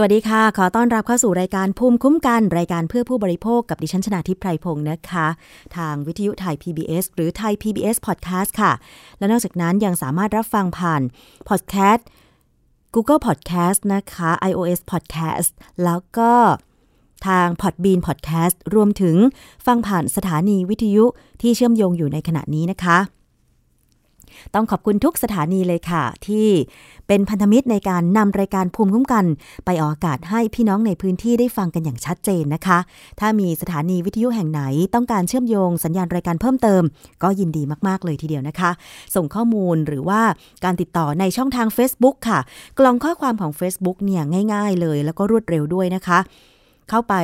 สวัสดีค่ะ ขอต้อนรับเข้าสู่รายการภูมิคุ้มกัน รายการเพื่อผู้บริโภคกับดิฉันชนาทิพไพรพงศ์นะคะ ทางวิทยุไทย PBS หรือไทย PBS Podcast ค่ะ และนอกจากนั้นยังสามารถรับฟังผ่าน Podcast Google Podcast นะคะ iOS Podcast แล้วก็ทาง Podbean Podcast รวมถึงฟังผ่านสถานีวิทยุที่เชื่อมโยงอยู่ในขณะนี้นะคะ ต้องขอบคุณทุกสถานีเลยค่ะ ที่เป็นพันธมิตรในการนำรายการภูมิคุ้มกัน ไปออกอากาศให้พี่น้องในพื้นที่ได้ฟังกันอย่างชัดเจนนะคะ ถ้ามีสถานีวิทยุแห่งไหน ต้องการเชื่อมโยงสัญญาณรายการเพิ่มเติม ก็ยินดีมากๆเลยทีเดียวนะคะ ส่งข้อมูลหรือว่าการติดต่อในช่องทาง Facebook ค่ะ กล่องข้อความของ Facebook เนี่ยง่าย ๆ เลย แล้วก็รวดเร็วด้วยนะคะ เข้าไป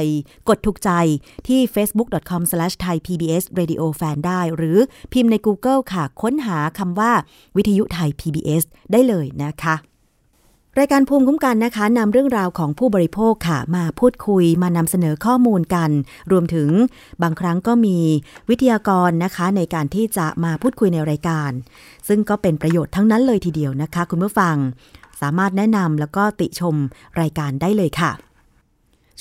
กดถูกใจที่ facebook.com/thaipbsradiofan ได้ หรือพิมพ์ใน Google ค่ะ ค้นหาคำว่าวิทยุไทย PBS ได้เลยนะคะ รายการภูมิคุ้มกันนะคะนำเรื่องราวของผู้บริโภคค่ะ มาพูดคุยมานำเสนอข้อมูลกัน รวมถึงบางครั้งก็มีวิทยากรนะคะ ในการที่จะมาพูดคุยในรายการ ซึ่งก็เป็นประโยชน์ทั้งนั้นเลยทีเดียวนะคะ คุณผู้ฟัง สามารถแนะนำแล้วก็ติชมรายการได้เลยค่ะ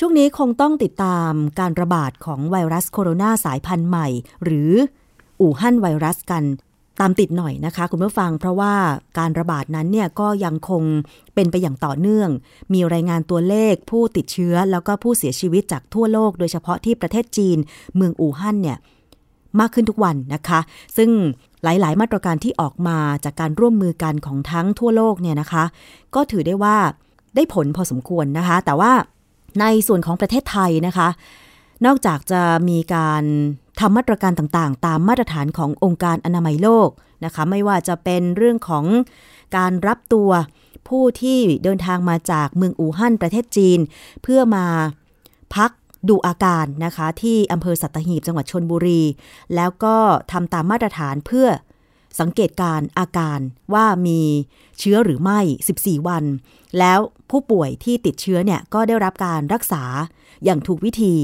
ช่วงนี้คงต้องติดตามการระบาดของไวรัสโคโรนาสายพันธุ์ใหม่ หรืออู่ฮั่นไวรัสกันตามติดหน่อยนะคะ คุณผู้ฟังเพราะว่าการระบาดนั้นเนี่ยก็ยังคงเป็นไปอย่างต่อเนื่อง มีรายงานตัวเลขผู้ติดเชื้อ แล้วก็ผู้เสียชีวิตจากทั่วโลก โดยเฉพาะที่ประเทศจีน เมืองอู่ฮั่นเนี่ยมากขึ้นทุกวันนะคะ ซึ่งหลาย ๆ มาตรการที่ออกมาจากการร่วมมือกันของทั้งทั่วโลกเนี่ยนะคะ ก็ถือได้ว่าได้ผลพอสมควรนะคะ แต่ว่า ในส่วนของประเทศไทยนะคะ นอกจากจะมีการทำมาตรการต่างๆ ตามมาตรฐานขององค์การอนามัยโลกนะคะ ไม่ว่าจะเป็นเรื่องของการรับตัวผู้ที่เดินทางมาจากเมืองอู่ฮั่นประเทศจีน เพื่อมาพักดูอาการนะคะ ที่อำเภอสัตหีบจังหวัดชนบุรี แล้วก็ทำตามมาตรฐานเพื่อ สังเกตการอาการว่ามีเชื้อหรือไม่ 14 วัน แล้วผู้ป่วยที่ติดเชื้อเนี่ยก็ได้รับการรักษาอย่างถูกวิธี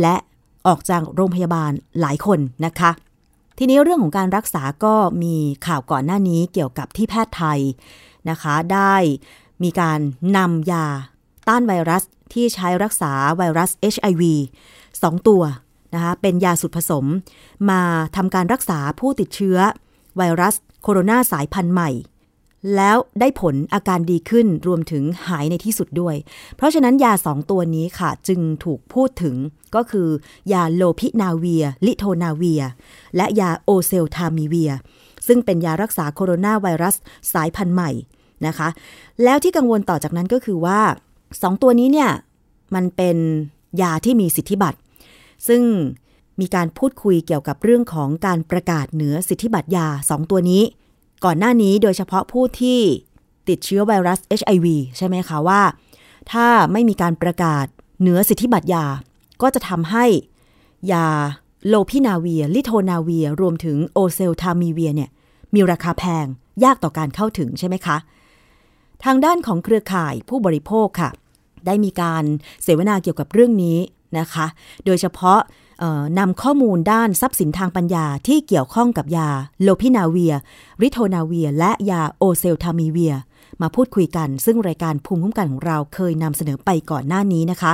และออกจากโรงพยาบาลหลายคนนะคะ ทีนี้เรื่องของการรักษาก็มีข่าวก่อนหน้านี้เกี่ยวกับที่แพทย์ไทยนะคะ ได้มีการนำยาต้านไวรัสที่ใช้รักษาไวรัส HIV 2 ตัวนะคะเป็นยาสุดผสม มาทำการรักษาผู้ติดเชื้อ ไวรัสโคโรนาสายพันธุ์ใหม่ แล้วได้ผลอาการดีขึ้นรวมถึงหายในที่สุดด้วย เพราะฉะนั้นยาสองตัวนี้ค่ะจึงถูกพูดถึงก็คือยาโลพินาเวีย ร์ ริโทนาเวียร์ และยาโอเซลทามิเวียร์ ซึ่งเป็นยารักษาโคโรนาไวรัสสายพันธุ์ใหม่นะคะ แล้วที่กังวลต่อจากนั้นก็คือว่าสองตัวนี้เนี่ยมันเป็นยาที่มีสิทธิบัตรซึ่ง มีการพูดคุยเกี่ยวกับเรื่องของการประกาศเหนือสิทธิบัตรยา 2 ตัวนี้ ก่อนหน้านี้โดยเฉพาะผู้ที่ติดเชื้อไวรัส HIV ใช่ไหมคะว่า ถ้าไม่มีการประกาศเหนือสิทธิบัตรยา ก็จะทำให้ยาโลพินาเวีย ลิโทนาเวีย รวมถึงโอเซลทามีเวียเนี่ยมีราคาแพงยากต่อการเข้าถึงใช่ไหมคะ ทางด้านของเครือข่ายผู้บริโภคค่ะ ได้มีการเสวนาเกี่ยวกับเรื่องนี้นะคะ โดยเฉพาะ นำข้อมูลด้านทรัพย์สินทางปัญญาที่เกี่ยวข้องกับยาโลพินาเวีย ริโทนาเวีย และยาโอเซลทามีเวีย มาพูดคุยกัน ซึ่งรายการภูมิคุ้มกันของเราเคยนำเสนอไปก่อนหน้านี้นะคะ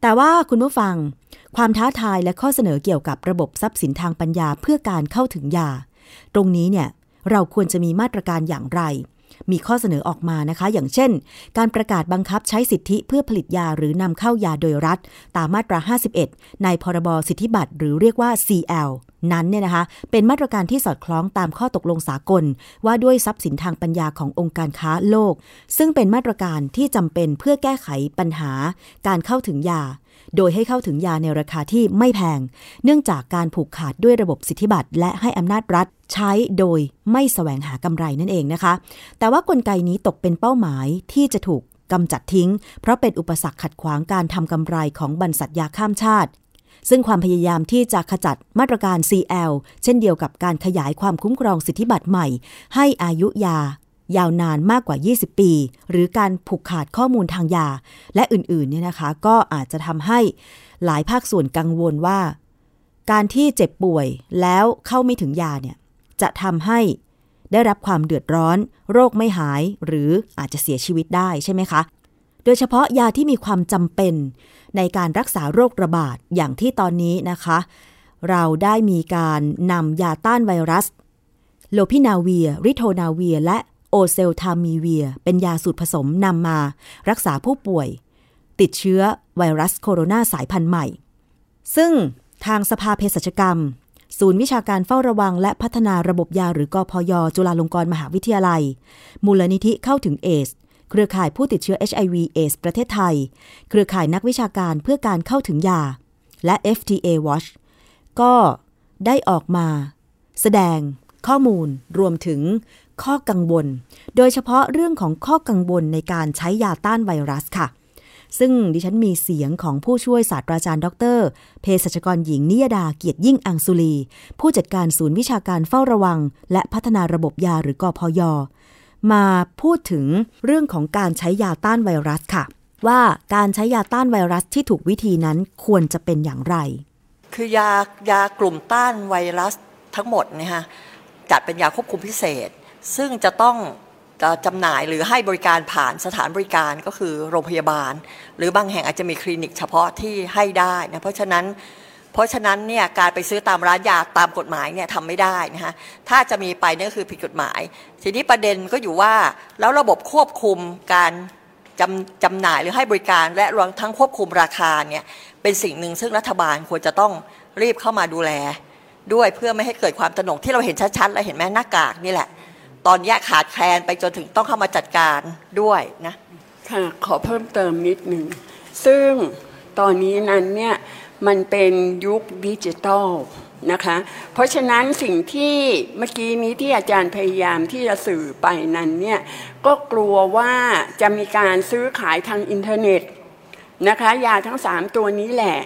แต่ว่าคุณผู้ฟัง ความท้าทายและข้อเสนอเกี่ยวกับระบบทรัพย์สินทางปัญญาเพื่อการเข้าถึงยา ตรงนี้เนี่ยเราควรจะมีมาตรการอย่างไร มีข้อเสนอออกมานะคะ อย่างเช่น การประกาศบังคับใช้สิทธิเพื่อผลิตยาหรือนำเข้ายาโดยรัฐ ตามมาตรา 51 ในพรบสิทธิบัตรหรือเรียกว่า CL นั้นเนี่ยนะคะเป็นมาตรการที่สอดคล้องตามข้อตกลงสากล ว่าด้วยทรัพย์สินทางปัญญาขององค์การค้าโลก ซึ่งเป็นมาตรการที่จำเป็นเพื่อแก้ไขปัญหา การเข้าถึงยา โดยให้เข้าถึงยาในราคาที่ไม่แพง เนื่องจากการผูกขาดด้วยระบบสิทธิบัตรและให้อำนาจรัฐใช้โดยไม่แสวงหากำไรนั่นเองนะคะ แต่ว่ากลไกนี้ตกเป็นเป้าหมายที่จะถูกกำจัดทิ้ง เพราะเป็นอุปสรรคขัดขวางการทำกำไรของบรรษัทยาข้ามชาติ ซึ่งความพยายามที่จะขจัดมาตรการ CL เช่นเดียวกับการขยายความคุ้มครองสิทธิบัตรใหม่ ให้อายุยา ยาวนานมากกว่า 20 ปี หรือการผูกขาดข้อมูลทางยา และอื่นๆเนี่ยนะคะ ก็อาจจะทำให้หลายภาคส่วนกังวลว่า การที่เจ็บป่วยแล้วเข้าไม่ถึงยาเนี่ยจะทำให้ได้รับความเดือดร้อน โรคไม่หายหรืออาจจะเสียชีวิตได้ใช่ไหมคะ โดยเฉพาะยาที่มีความจำเป็น ในการรักษาโรคระบาดอย่างที่ตอนนี้นะคะ เราได้มีการนำยาต้านไวรัส โลพินาเวีย ริโทนาเวีย และ โอเซลทามีเวีย เป็นยาสูตรผสมนำมา รักษาผู้ป่วย ติดเชื้อไวรัสโคโรนาสายพันธุ์ใหม่ ซึ่งทางสภาเภสัชกรรม ศูนย์วิชาการเฝ้าระวัง และพัฒนาระบบยาหรือกอพย จุฬาลงกรณ์มหาวิทยาลัย มูลนิธิเข้าถึงเอส เครือข่ายผู้ติดเชื้อ HIV เอสประเทศไทย เครือข่ายนักวิชาการเพื่อการเข้าถึงยา และ FTA Watch ก็ได้ออกมา แสดงข้อมูลรวมถึง ข้อกังวล โดยเฉพาะเรื่องของข้อกังวลในการใช้ยาต้านไวรัสค่ะ ซึ่งดิฉันมีเสียงของผู้ช่วยศาสตราจารย์ดรเภสัชกรหญิงนิยดาเกียรติยิ่งอังสุลี ผู้จัดการศูนย์วิชาการเฝ้าระวัง และพัฒนาระบบยาหรือกอพยมาพูดถึงเรื่องของการใช้ยาต้านไวรัสค่ะ ว่าการใช้ยาต้านไวรัสที่ถูกวิธีนั้นควรจะเป็นอย่างไร คือยายากลุ่มต้านไวรัสทั้งหมดนะฮะจัดเป็นยาควบคุมพิเศษ ซึ่งจะต้องจำหน่ายหรือให้บริการผ่านสถานบริการก็คือโรงพยาบาล หรือบางแห่งอาจจะมีคลินิกเฉพาะที่ให้ได้นะเพราะฉะนั้นเพราะฉะนั้นเนี่ยการไปซื้อตามร้านยาตามกฎหมายเนี่ยทำไม่ได้นะฮะถ้าจะมีไปนี่ยคือผิดกฎหมาย ทีนี้ประเด็นก็อยู่ว่าแล้วระบบควบคุมการจำจำหน่ายหรือให้บริการและรวมทั้งควบคุมราคาเนี่ยเป็นสิ่งหนึ่งซึ่งรัฐบาลควรจะต้องรีบเข้ามาดูแล ด้วยเพื่อไม่ให้เกิดความตระหนกที่เราเห็นชัดๆและเห็นไหมหน้ากากนี่แหละ ตอนนี้ขาดแคลนไปจนถึงต้องเข้ามาจัดการด้วยนะค่ะขอเพิ่มเติมนิดหนึ่ง ซึ่งตอนนี้นั้นเนี่ยมันเป็นยุคดิจิทัลนะคะ เพราะฉะนั้นสิ่งที่เมื่อกี้นี้ที่อาจารย์พยายามที่จะสื่อไปนั้นเนี่ยก็กลัวว่าจะมีการซื้อขายทางอินเทอร์เน็ตนะคะ ยาทั้งสามตัวนี้แหละ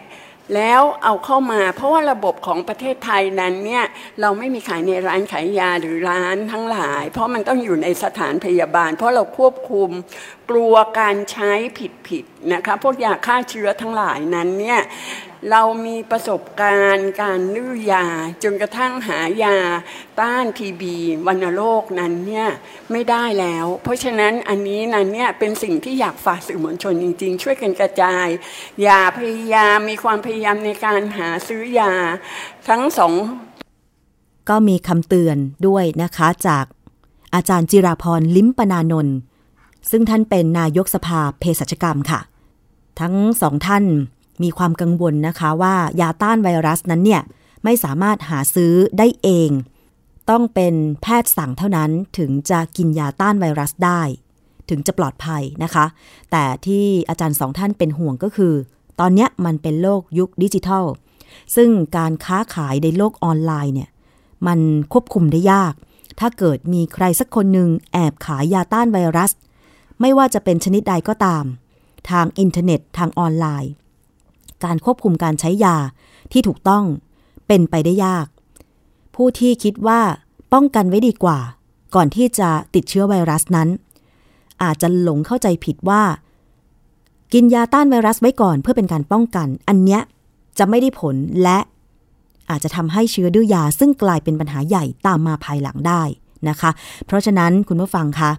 แล้วเอาเข้ามาเพราะว่าระบบของประเทศไทยนั้นเนี่ยเราไม่มีขายในร้านขายยาหรือร้านทั้งหลาย เพราะมันต้องอยู่ในสถานพยาบาล เพราะเราควบคุม กลัวการใช้ผิดๆนะคะพวกยาฆ่าเชื้อทั้งหลายนั้นเนี่ยเรามีประสบการณ์การลื้อยาจนกระทั่งหายาต้านทีบีวันโรคนั้นเนี่ยไม่ได้แล้ว เพราะฉะนั้นอันนี้นั้นเนี่ยเป็นสิ่งที่อยากฝากสื่อมวลชนจริง ๆ ช่วยกันกระจาย อย่าพยายามมีความพยายามในการหาซื้อยาทั้งสองก็มีคำเตือนด้วยนะคะจากอาจารย์จิราพรลิมปนานนท์ ซึ่งท่านเป็นนายกสภาเภสัชกรรมค่ะ ทั้งสองท่านมีความกังวลนะคะว่ายาต้านไวรัสนั้นเนี่ยไม่สามารถหาซื้อได้เอง ต้องเป็นแพทย์สั่งเท่านั้นถึงจะกินยาต้านไวรัสได้ ถึงจะปลอดภัยนะคะ แต่ที่อาจารย์สองท่านเป็นห่วงก็คือ ตอนนี้มันเป็นโลกยุคดิจิทัล ซึ่งการค้าขายในโลกออนไลน์เนี่ยมันควบคุมได้ยาก ถ้าเกิดมีใครสักคนหนึ่งแอบขายยาต้านไวรัส ไม่ว่าจะเป็นชนิดใดก็ตาม ทางอินเทอร์เน็ตทางออนไลน์ การควบคุมการใช้ยาที่ถูกต้องเป็นไปได้ยาก ผู้ที่คิดว่าป้องกันไว้ดีกว่า ก่อนที่จะติดเชื้อไวรัสนั้น อาจจะหลงเข้าใจผิดว่า กินยาต้านไวรัสไว้ก่อนเพื่อเป็นการป้องกัน อันเนี้ยจะไม่ได้ผลและอาจจะทำให้เชื้อดื้อยาซึ่งกลายเป็นปัญหาใหญ่ตามมาภายหลังได้นะคะ เพราะฉะนั้นคุณผู้ฟังคะ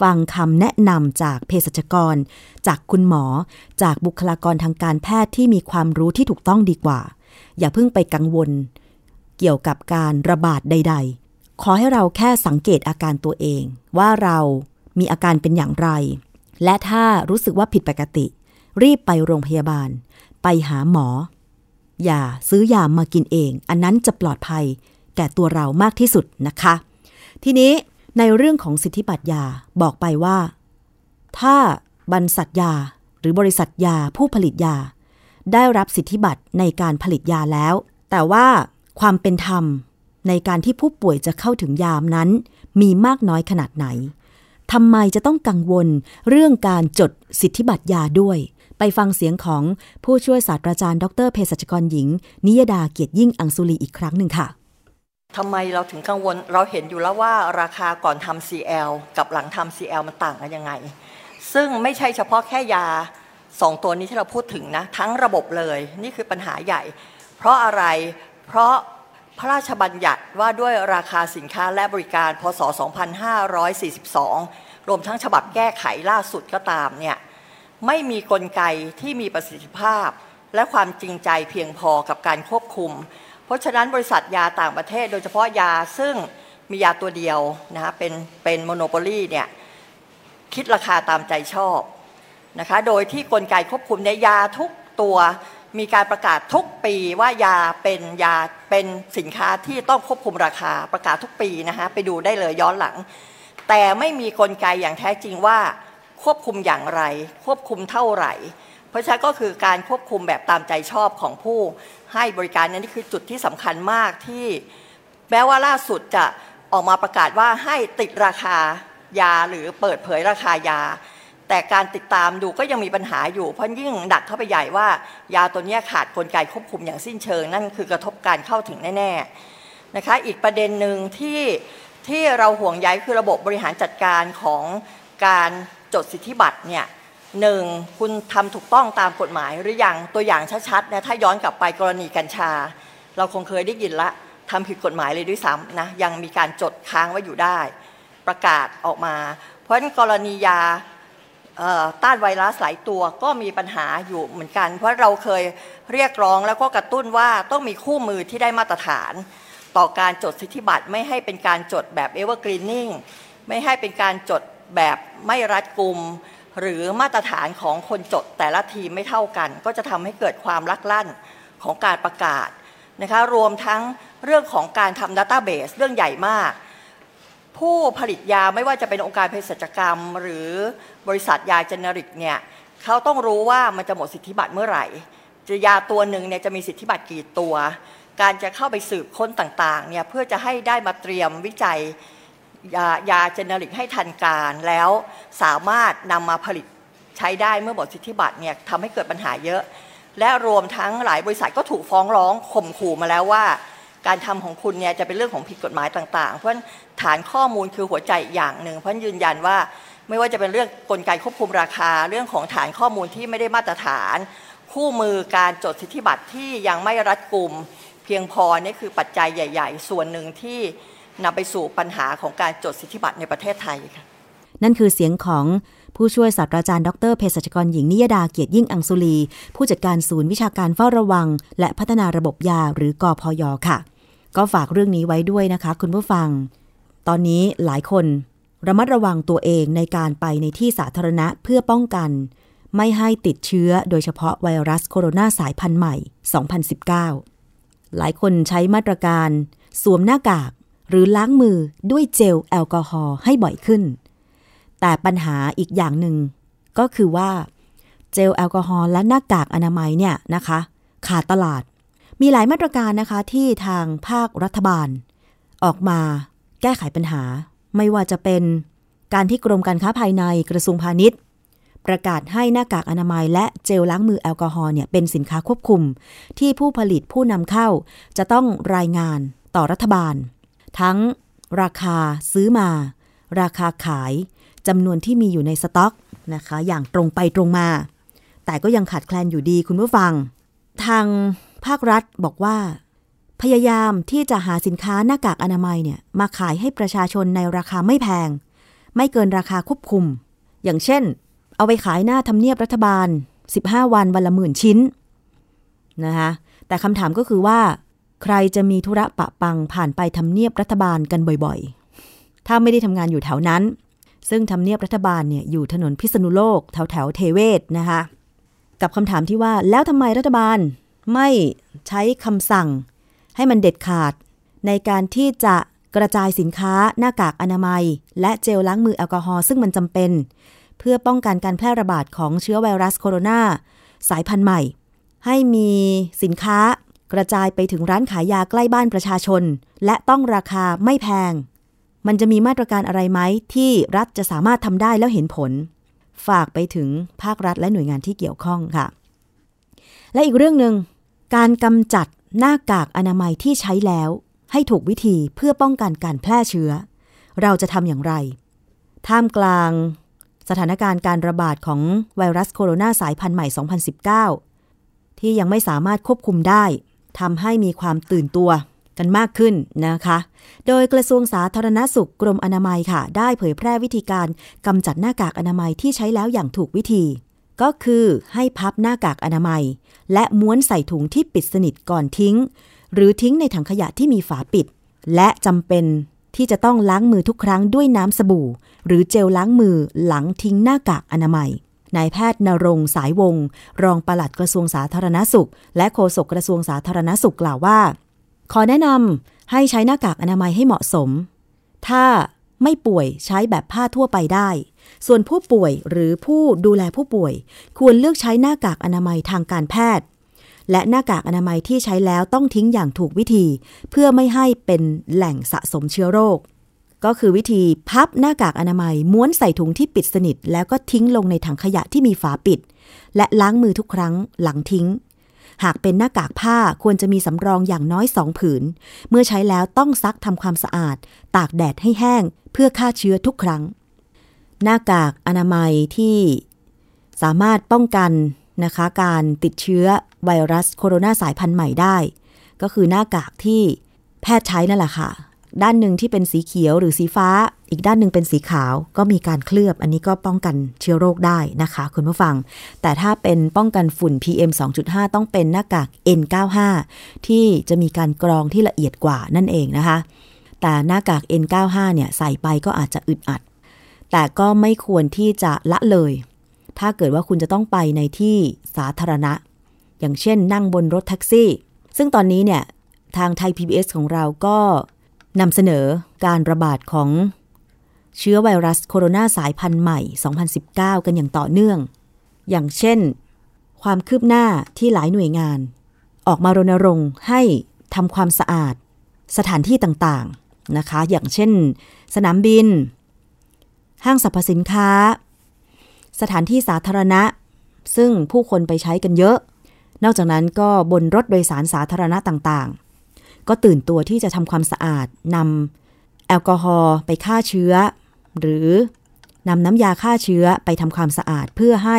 ฟังคำแนะนำจากเภสัชกร จากคุณหมอ จากบุคลากรทางการแพทย์ที่มีความรู้ที่ถูกต้องดีกว่า อย่าเพิ่งไปกังวล เกี่ยวกับการระบาดใด ๆ ขอให้เราแค่สังเกตอาการตัวเอง ว่าเรามีอาการเป็นอย่างไร และถ้ารู้สึกว่าผิดปกติ รีบไปโรงพยาบาล ไปหาหมอ อย่าซื้อยามากินเอง อันนั้นจะปลอดภัยแก่ตัวเรามากที่สุดนะคะ ทีนี้ ในเรื่องของสิทธิบัตรยาบอกไปว่า ถ้าบรรษัทยาหรือบริษัทยาผู้ผลิตยา ได้รับสิทธิบัตรในการผลิตยาแล้ว แต่ว่าความเป็นธรรมในการที่ผู้ป่วยจะเข้าถึงยามนั้น มีมากน้อยขนาดไหนทำไมจะต้องกังวลเรื่องการจดสิทธิบัตรยาด้วย ไปฟังเสียงของผู้ช่วยศาสตราจารย์ ดรเภสัชกรหญิง นิยดาเกียรติยิ่งอังสุรีอีกครั้งหนึ่งค่ะ ทำไมเราถึงกังวลเราเห็นอยู่แล้วว่าราคาก่อนทำ CL กับหลังทำ CL มันต่างกันยังไง ซึ่งไม่ใช่เฉพาะแค่ยาสองตัวนี้ที่เราพูดถึงนะ ทั้งระบบเลยนี่คือปัญหาใหญ่ เพราะอะไรเพราะพระราชบัญญัติว่าด้วยราคาสินค้าและบริการ พศ 2542 รวมทั้งฉบับแก้ไขล่าสุดก็ตามเนี่ยไม่มีกลไกที่มีประสิทธิภาพ และความจริงใจเพียงพอกับการควบคุม เพราะฉะนั้นบริษัทยาต่างประเทศ โดยเฉพาะยาซึ่งมียาตัวเดียวนะคะเป็นเป็นโมโนโปลีเนี่ยคิดราคาตามใจชอบนะคะโดยที่กลไกควบคุมในยยาทุกตัวมีการประกาศทุกปีว่ายาเป็นยาเป็นสินค้าที่ต้องควบคุมราคาประกาศทุกปีนะคะไปดูได้เลยย้อนหลัง แต่ไม่มีกลไกอย่างแท้จริงว่าควบคุมอย่างไร ควบคุมเท่าไหร่ เพราะฉะนั้นก็คือการควบคุมแบบตามใจชอบของผู้ ให้บริการนี่คือจุดที่สำคัญมากที่แม้ว่าล่าสุดจะออกมาประกาศว่าให้ติดราคายาหรือเปิดเผยราคายา แต่การติดตามดูก็ยังมีปัญหาอยู่ เพราะยิ่งดักเข้าไปใหญ่ว่ายาตัวนี้ขาดกลไกควบคุมอย่างสิ้นเชิง นั่นคือกระทบการเข้าถึงแน่ๆนะคะอีกประเด็นหนึ่งที่ที่เราห่วงใยคือระบบบริหารจัดการของการจดสิทธิบัตรเนี่ย หนึ่งคุณทำถูกต้องตามกฎหมายหรืออยังตัวอย่างชัดๆนะถ้าย้อนกลับไปกรณีกัญชา เราคงเคยได้ยินละทำผิดกฎหมายเลยด้วยซ้ำนะยังมีการจดค้างไว้อยู่ได้ ประกาศออกมา เพราะฉะนั้นกรณียาต้านไวรัสหลายตัวก็มีปัญหาอยู่เหมือนกัน เพราะเราเคยเรียกร้องแล้วก็กระตุ้นว่าต้องมีคู่มือที่ได้มาตรฐาน ต่อการจดสิทธิบัตรไม่ให้เป็นการจดแบบ evergreening ไม่ให้เป็นการจดแบบไม่รัดกุม หรือมาตรฐานของคนจดแต่ละทีมไม่เท่ากัน ก็จะทำให้เกิดความลักลั่นของการประกาศนะคะรวมทั้งเรื่องของการทำดัตต้าเบสเรื่องใหญ่มาก ผู้ผลิตยาไม่ว่าจะเป็นองค์การเภสัชกรรม หรือบริษัทยาเจเนริกเนี่ยเขาต้องรู้ว่ามันจะหมดสิทธิบัตรเมื่อไหร่จะยาตัวหนึ่งเนี่ยจะมีสิทธิบัตรกี่ตัว การจะเข้าไปสืบค้นต่างๆเนี่ยเพื่อจะให้ได้มาเตรียมวิจัย ยายาเจเนริกให้ทันการแล้วสามารถนำมาผลิตใช้ได้เมื่อหมดสิทธิบัตรเนี่ยทำให้เกิดปัญหาเยอะ และรวมทั้งหลายบริษัทก็ถูกฟ้องร้องข่มขู่มาแล้วว่า การทำของคุณเนี่ยจะเป็นเรื่องของผิดกฎหมายต่าง ๆ เพราะฉันฐานข้อมูลคือหัวใจอย่างหนึ่ง เพราะฉันยืนยันว่าไม่ว่าจะเป็นเรื่องกลไกควบคุมราคาเรื่องของฐานข้อมูลที่ไม่ได้มาตรฐาน คู่มือการจดสิทธิบัตรที่ยังไม่รัดกุม เพียงพอนี่คือปัจจัยใหญ่ ๆ ส่วนหนึ่งที่ นำไปสู่ปัญหาของการจดสิทธิบัตรในประเทศไทยค่ะนั่นคือเสียงของผู้ช่วยศาสตราจารย์ดรเภสัชกรหญิงนิยดาเกียรติยิ่งอังสุลี ผู้จัดการศูนย์วิชาการเฝ้าระวัง และพัฒนาระบบยาหรือกอพยค่ะ ก็ฝากเรื่องนี้ไว้ด้วยนะคะ คุณผู้ฟัง ตอนนี้หลายคนระมัดระวังตัวเองในการไปในที่สาธารณะเพื่อป้องกัน ไม่ให้ติดเชื้อโดยเฉพาะไวรัสโคโรนาสายพันธุ์ใหม่ 2019 หลายคนใช้มาตรการ สวมหน้ากาก หรือล้างมือด้วยเจลแอลกอฮอล์ให้บ่อยขึ้น แต่ปัญหาอีกอย่างหนึ่งก็คือว่า เจลแอลกอฮอล์และหน้ากากอนามัยเนี่ยนะคะ ขาดตลาด มีหลายมาตรการนะคะที่ทางภาครัฐบาล ออกมาแก้ไขปัญหา ไม่ว่าจะเป็นการที่กรมการค้าภายในกระทรวงพาณิชย์ ประกาศให้หน้ากากอนามัย และเจลล้างมือแอลกอฮอล์เนี่ยเป็นสินค้าควบคุม ที่ผู้ผลิตผู้นำเข้า จะต้องรายงานต่อรัฐบาล ทั้งราคาซื้อมา ราคาขายจำนวนที่มีอยู่ในสต็อกนะคะ อย่างตรงไปตรงมา แต่ก็ยังขาดแคลนอยู่ดีคุณผู้ฟัง ทางภาครัฐบอกว่า พยายามที่จะหาสินค้าหน้ากากอนามัยเนี่ยมาขายให้ประชาชนในราคาไม่แพง ไม่เกินราคาควบคุม อย่างเช่น เอาไปขายหน้าทำเนียบรัฐบาล 15 วันวันละหมื่นชิ้นนะคะแต่คำถามก็คือว่า ใครจะมีธุระปะปังผ่านไปทำเนียบรัฐบาลกันบ่อยๆ ถ้าไม่ได้ทำงานอยู่แถวนั้น ซึ่งทำเนียบรัฐบาลเนี่ยอยู่ถนนพิษณุโลกแถวแถวเทเวศนะคะ กับคำถามที่ว่าแล้วทำไมรัฐบาลไม่ใช้คำสั่ง ให้มันเด็ดขาด ในการที่จะกระจายสินค้าหน้ากากอนามัย และเจลล้างมือแอลกอฮอล์ซึ่งมันจำเป็น เพื่อป้องกันการแพร่ระบาดของเชื้อไวรัสโคโรนาสายพันธุ์ใหม่ ให้มีสินค้า กระจายไปถึงร้านขายยาใกล้บ้านประชาชน และต้องราคาไม่แพง มันจะมีมาตรการอะไรไหมที่รัฐจะสามารถทำได้แล้วเห็นผล ฝากไปถึงภาครัฐและหน่วยงานที่เกี่ยวข้องค่ะ และอีกเรื่องหนึ่งการกำจัดหน้ากากอนามัยที่ใช้แล้ว ให้ถูกวิธีเพื่อป้องกันการแพร่เชื้อ เราจะทำอย่างไร ท่ามกลางสถานการณ์การระบาดของไวรัสโคโรนาสายพันธุ์ใหม่ 2019 ที่ยังไม่สามารถควบคุมได้ ทำให้มีความตื่นตัวกันมากขึ้นนะคะ โดยกระทรวงสาธารณสุขกรมอนามัยค่ะ ได้เผยแพร่วิธีการกำจัดหน้ากากอนามัยที่ใช้แล้วอย่างถูกวิธี ก็คือให้พับหน้ากากอนามัย และม้วนใส่ถุงที่ปิดสนิทก่อนทิ้ง หรือทิ้งในถังขยะที่มีฝาปิด และจำเป็นที่จะต้องล้างมือทุกครั้งด้วยน้ำสบู่ หรือเจลล้างมือหลังทิ้งหน้ากากอนามัย นายแพทย์นรงสายวงศ์รองปลัดกระทรวงสาธารณสุข และโฆษกกระทรวงสาธารณสุขกล่าวว่า ขอแนะนำให้ใช้หน้ากากอนามัยให้เหมาะสม ถ้าไม่ป่วยใช้แบบผ้าทั่วไปได้ ส่วนผู้ป่วยหรือผู้ดูแลผู้ป่วย ควรเลือกใช้หน้ากากอนามัยทางการแพทย์ และหน้ากากอนามัยที่ใช้แล้วต้องทิ้งอย่างถูกวิธี เพื่อไม่ให้เป็นแหล่งสะสมเชื้อโรค ก็คือวิธีพับหน้ากากอนามัย ม้วนใส่ถุงที่ปิดสนิท แล้วก็ทิ้งลงในถังขยะที่มีฝาปิด และล้างมือทุกครั้งหลังทิ้ง หากเป็นหน้ากากผ้าควรจะมีสำรองอย่างน้อยสองผืน เมื่อใช้แล้วต้องซักทำความสะอาด ตากแดดให้แห้ง เพื่อฆ่าเชื้อทุกครั้ง หน้ากากอนามัยที่สามารถป้องกันนะคะการติดเชื้อไวรัสโคโรนาสายพันธุ์ใหม่ได้ ก็คือหน้ากากที่แพทย์ใช้นั่นแหละค่ะ ด้านหนึ่งที่เป็นสีเขียวหรือสีฟ้า อีกด้านหนึ่งเป็นสีขาว ก็มีการเคลือบ อันนี้ก็ป้องกันเชื้อโรคได้นะคะ คุณผู้ฟัง แต่ถ้าเป็นป้องกันฝุ่น PM 2.5 ต้องเป็นหน้ากาก N95 ที่จะมีการกรองที่ละเอียดกว่านั่นเองนะคะ แต่หน้ากาก N95 เนี่ยใส่ไปก็อาจจะอึดอัด แต่ก็ไม่ควรที่จะละเลย ถ้าเกิดว่าคุณจะต้องไปในที่สาธารณะ อย่างเช่นนั่งบนรถแท็กซี่ ซึ่งตอนนี้เนี่ยทางไทย PBS ของเราก็ นำเสนอการระบาดของเชื้อไวรัสโคโรนาสายพันธุ์ใหม่ 2019 กันอย่างต่อเนื่อง อย่างเช่น ความคืบหน้าที่หลายหน่วยงาน ออกมารณรงค์ให้ทำความสะอาดสถานที่ต่างๆนะคะ อย่างเช่น สนามบิน ห้างสรรพสินค้า สถานที่สาธารณะ ซึ่งผู้คนไปใช้กันเยอะ นอกจากนั้นก็บนรถโดยสารสาธารณะต่างๆ ก็ตื่นตัวที่จะทำความสะอาดนำแอลกอฮอล์ไปฆ่าเชื้อ หรือนำน้ำยาฆ่าเชื้อไปทำความสะอาดเพื่อให้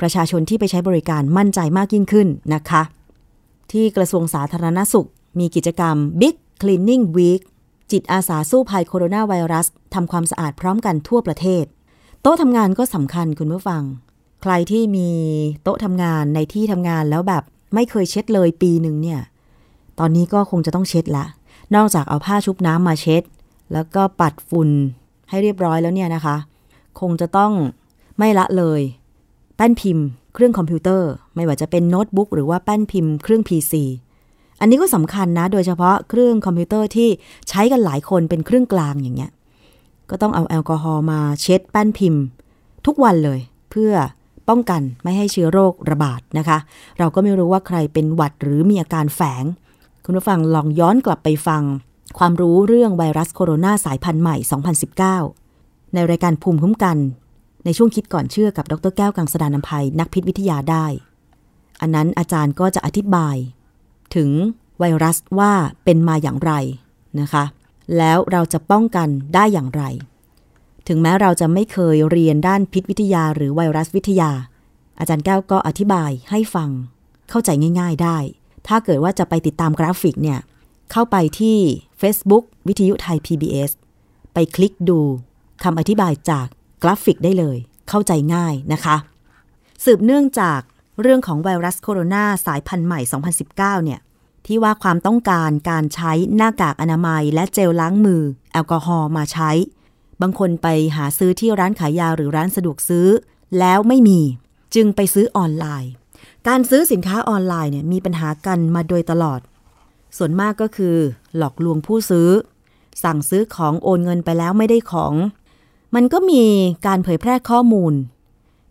ประชาชนที่ไปใช้บริการมั่นใจมากยิ่งขึ้นนะคะ ที่กระทรวงสาธารณสุข มีกิจกรรม Big Cleaning Week จิตอาสาสู้ภัยโคโรนาไวรัสทำความสะอาดพร้อมกันทั่วประเทศ โต๊ะทำงานก็สำคัญคุณผู้ฟัง ใครที่มีโต๊ะทำงานในที่ทำงานแล้วแบบไม่เคยเช็ดเลยปีหนึ่งเนี่ย ตอนนี้ก็คงจะต้องเช็ดละ นอกจากเอาผ้าชุบน้ำมาเช็ด แล้วก็ปัดฝุ่นให้เรียบร้อยแล้วเนี่ยนะคะ คงจะต้องไม่ละเลย แป้นพิมพ์เครื่องคอมพิวเตอร์ ไม่ว่าจะเป็นโน้ตบุ๊กหรือว่าแป้นพิมพ์เครื่อง PC อันนี้ก็สำคัญนะ โดยเฉพาะเครื่องคอมพิวเตอร์ที่ใช้กันหลายคนเป็นเครื่องกลางอย่างเงี้ย ก็ต้องเอาแอลกอฮอล์มาเช็ดแป้นพิมพ์ ทุกวันเลย เพื่อป้องกันไม่ให้เชื้อโรคระบาดนะคะ เราก็ไม่รู้ว่าใครเป็นหวัดหรือมีอาการแฝง คุณผู้ฟังลองย้อนกลับไปฟัง ความรู้เรื่องไวรัสโคโรนาสายพันธุ์ใหม่ 2019 ในรายการภูมิคุ้มกัน ในช่วงคิดก่อนเชื่อกับดรแก้วกังสดานนภัยนักพิษวิทยาได้ อันนั้นอาจารย์ก็จะอธิบาย ถึงไวรัสว่าเป็นมาอย่างไรนะคะ แล้วเราจะป้องกันได้อย่างไร ถึงแม้เราจะไม่เคยเรียนด้านพิษวิทยาหรือไวรัสวิทยา อาจารย์แก้วก็อธิบายให้ฟัง เข้าใจง่าย ๆได้ ถ้าเกิดว่าจะไปติดตามกราฟิกเนี่ย เข้าไปที่ Facebook วิทยุไทย PBS ไปคลิกดูคำอธิบายจากกราฟิกได้เลย เข้าใจง่ายนะคะ สืบเนื่องจากเรื่องของไวรัสโคโรนาสายพันธุ์ใหม่ 2019 เนี่ย ที่ว่าความต้องการการใช้หน้ากากอนามัย และเจลล้างมือ แอลกอฮอล์มาใช้ บางคนไปหาซื้อที่ร้านขายยาหรือร้านสะดวกซื้อ แล้วไม่มี จึงไปซื้อออนไลน์ การซื้อสินค้าออนไลน์เนี่ยมีปัญหากันมาโดยตลอด ส่วนมากก็คือ หลอกลวงผู้ซื้อ สั่งซื้อของโอนเงินไปแล้วไม่ได้ของ มันก็มีการเผยแพร่ข้อมูล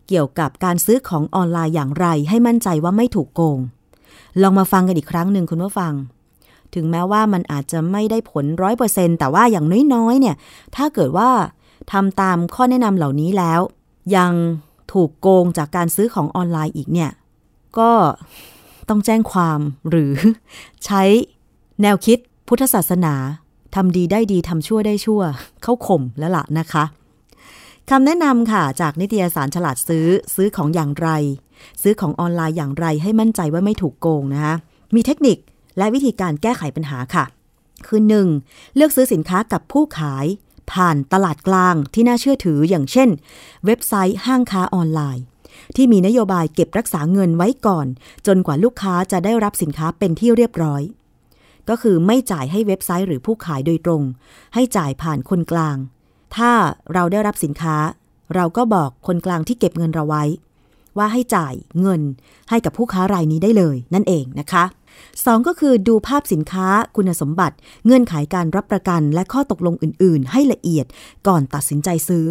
เกี่ยวกับการซื้อของออนไลน์อย่างไรให้มั่นใจว่าไม่ถูกโกง ลองมาฟังกันอีกครั้งหนึ่งคุณผู้ฟัง ถึงแม้ว่ามันอาจจะไม่ได้ผลร้อยเปอร์เซ็นแต่ว่าอย่างน้อยๆเนี่ย ถ้าเกิดว่าทำตามข้อแนะนำเหล่านี้แล้ว ยังถูกโกงจากการซื้อของออนไลน์อีกเนี่ย ก็ต้องแจ้งความหรือใช้แนวคิดพุทธศาสนาทำดีได้ดีทำชั่วได้ชั่ว เข้าข่มแล้วล่ะนะคะคำแนะนำค่ะ จากนิตยสารฉลาดซื้อซื้อของอย่างไร ซื้อของออนไลน์อย่างไรให้มั่นใจว่าไม่ถูกโกงนะคะ มีเทคนิคและวิธีการแก้ไขปัญหาค่ะ คือ 1. เลือกซื้อสินค้ากับผู้ขาย ผ่านตลาดกลางที่น่าเชื่อถืออย่างเช่น เว็บไซต์ห้างค้าออนไลน์ ที่มีนโยบายเก็บรักษาเงินไว้ก่อน จนกว่าลูกค้าจะได้รับสินค้าเป็นที่เรียบร้อย ก็คือไม่จ่ายให้เว็บไซต์หรือผู้ขายโดยตรง ให้จ่ายผ่านคนกลาง ถ้าเราได้รับสินค้า เราก็บอกคนกลางที่เก็บเงินเราไว้ ว่าให้จ่ายเงินให้กับผู้ค้ารายนี้ได้เลยนั่นเองนะคะ 2. ก็คือดูภาพสินค้าคุณสมบัติ เงื่อนไขการรับประกันและข้อตกลงอื่น ๆ ให้ละเอียดก่อนตัดสินใจซื้อ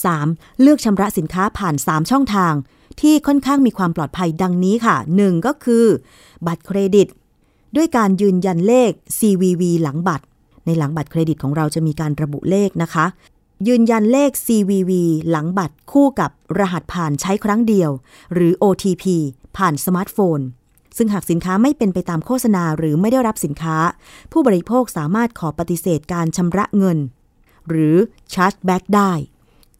3. เลือกชำระสินค้าผ่าน 3 ช่องทาง ที่ค่อนข้างมีความปลอดภัยดังนี้ค่ะ 1. ก็คือ บัตรเครดิต ด้วยการยืนยันเลข CVV หลังบัตร ในหลังบัตรเครดิตของเราจะมีการระบุเลขนะคะ ยืนยันเลข CVV หลังบัตรคู่กับรหัสผ่านใช้ครั้งเดียว หรือ OTP ผ่านสมาร์ทโฟนซึ่งหากสินค้าไม่เป็นไปตามโฆษณาหรือไม่ได้รับสินค้า ผู้บริโภคสามารถขอปฏิเสธการชำระเงิน หรือ charge back ได้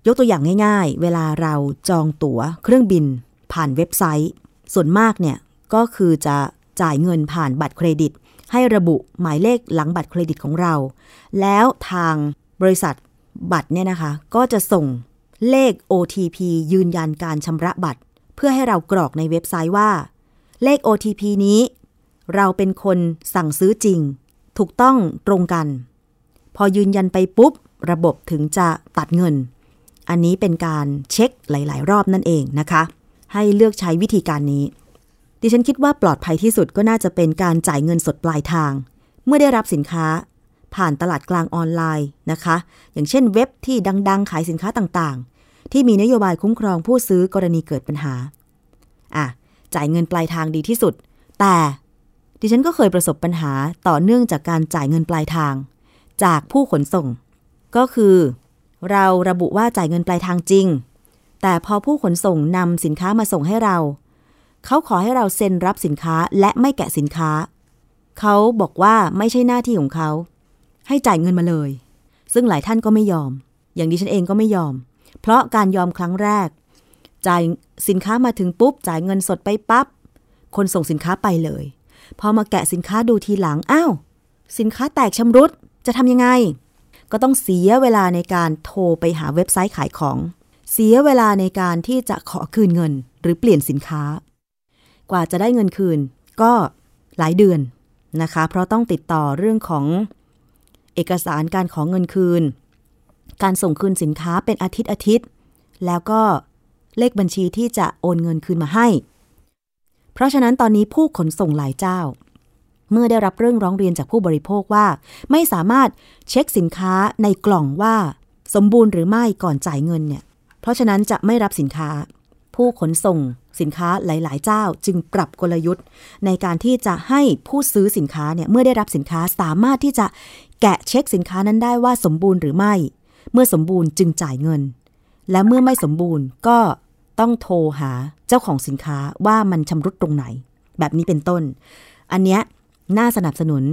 ยกตัวอย่างง่ายๆ เวลาเราจองตั๋วเครื่องบิน ผ่านเว็บไซต์ ส่วนมากเนี่ยก็คือจะจ่ายเงินผ่านบัตรเครดิต ให้ระบุหมายเลขหลังบัตรเครดิตของเรา แล้วทางบริษัทบัตรเนี่ยนะคะ ก็จะส่งเลข OTP ยืนยันการชำระบัตร เพื่อให้เรากรอกในเว็บไซต์ว่า เลข OTP นี้ เราเป็นคนสั่งซื้อจริง ถูกต้องตรงกัน พอยืนยันไปปุ๊บ ระบบถึงจะตัดเงิน อันนี้เป็นการเช็คหลาย ๆ รอบนั่นเองนะคะ ให้เลือกใช้วิธีการนี้ ดิฉันคิดว่าปลอดภัยที่สุดก็น่าจะเป็นการจ่ายเงินสดปลายทาง เมื่อได้รับสินค้า ผ่านตลาดกลางออนไลน์นะคะ อย่างเช่นเว็บที่ดัง ๆ ขายสินค้าต่างๆ ที่มีนโยบายคุ้มครองผู้ซื้อกรณีเกิดปัญหาอะจ่ายเงินปลายทางดีที่สุด แต่ดิฉันก็เคยประสบปัญหาต่อเนื่องจากการจ่ายเงินปลายทาง จากผู้ขนส่ง ก็คือ เราระบุว่าจ่ายเงินปลายทางจริง แต่พอผู้ขนส่งนำสินค้ามาส่งให้เรา เขาขอให้เราเซ็นรับสินค้าและไม่แกะสินค้า เขาบอกว่าไม่ใช่หน้าที่ของเขา ให้จ่ายเงินมาเลย ซึ่งหลายท่านก็ไม่ยอม อย่างดิฉันเองก็ไม่ยอม เพราะการยอมครั้งแรก จ่ายสินค้ามาถึงปุ๊บ จ่ายเงินสดไปปับ๊บคนส่งสินค้าไปเลย พอมาแกะสินค้าดูทีหลังอ้าวสินค้าแตกชำรุดจะทำยังไง ก็ต้องเสียเวลาในการโทรไปหาเว็บไซต์ขายของ เสียเวลาในการที่จะขอคืนเงินหรือเปลี่ยนสินค้า กว่าจะได้เงินคืน ก็หลายเดือนนะคะ เพราะต้องติดต่อเรื่องของเอกสารการขอเงินคืน การส่งคืนสินค้าเป็นอาทิตย์อาทิตย์ แล้วก็เลขบัญชีที่จะโอนเงินคืนมาให้ เพราะฉะนั้นตอนนี้ผู้ขนส่งหลายเจ้า เมื่อได้รับเรื่องร้องเรียนจากผู้บริโภคว่า ไม่สามารถเช็คสินค้าในกล่องว่าสมบูรณ์หรือไม่ก่อนจ่ายเงินเนี่ย เพราะฉะนั้นจะไม่รับสินค้า ผู้ขนส่งสินค้าหลาย ๆ เจ้าจึงปรับกลยุทธ์ ในการที่จะให้ผู้ซื้อสินค้าเนี่ยเมื่อได้รับสินค้าสามารถที่จะแกะเช็คสินค้านั้นได้ว่าสมบูรณ์หรือไม่ เมื่อสมบูรณ์จึงจ่ายเงิน และเมื่อไม่สมบูรณ์ก็ต้องโทรหาเจ้าของสินค้าว่ามันชำรุดตรงไหน แบบนี้เป็นต้น อันเนี้ย น่าสนับสนุน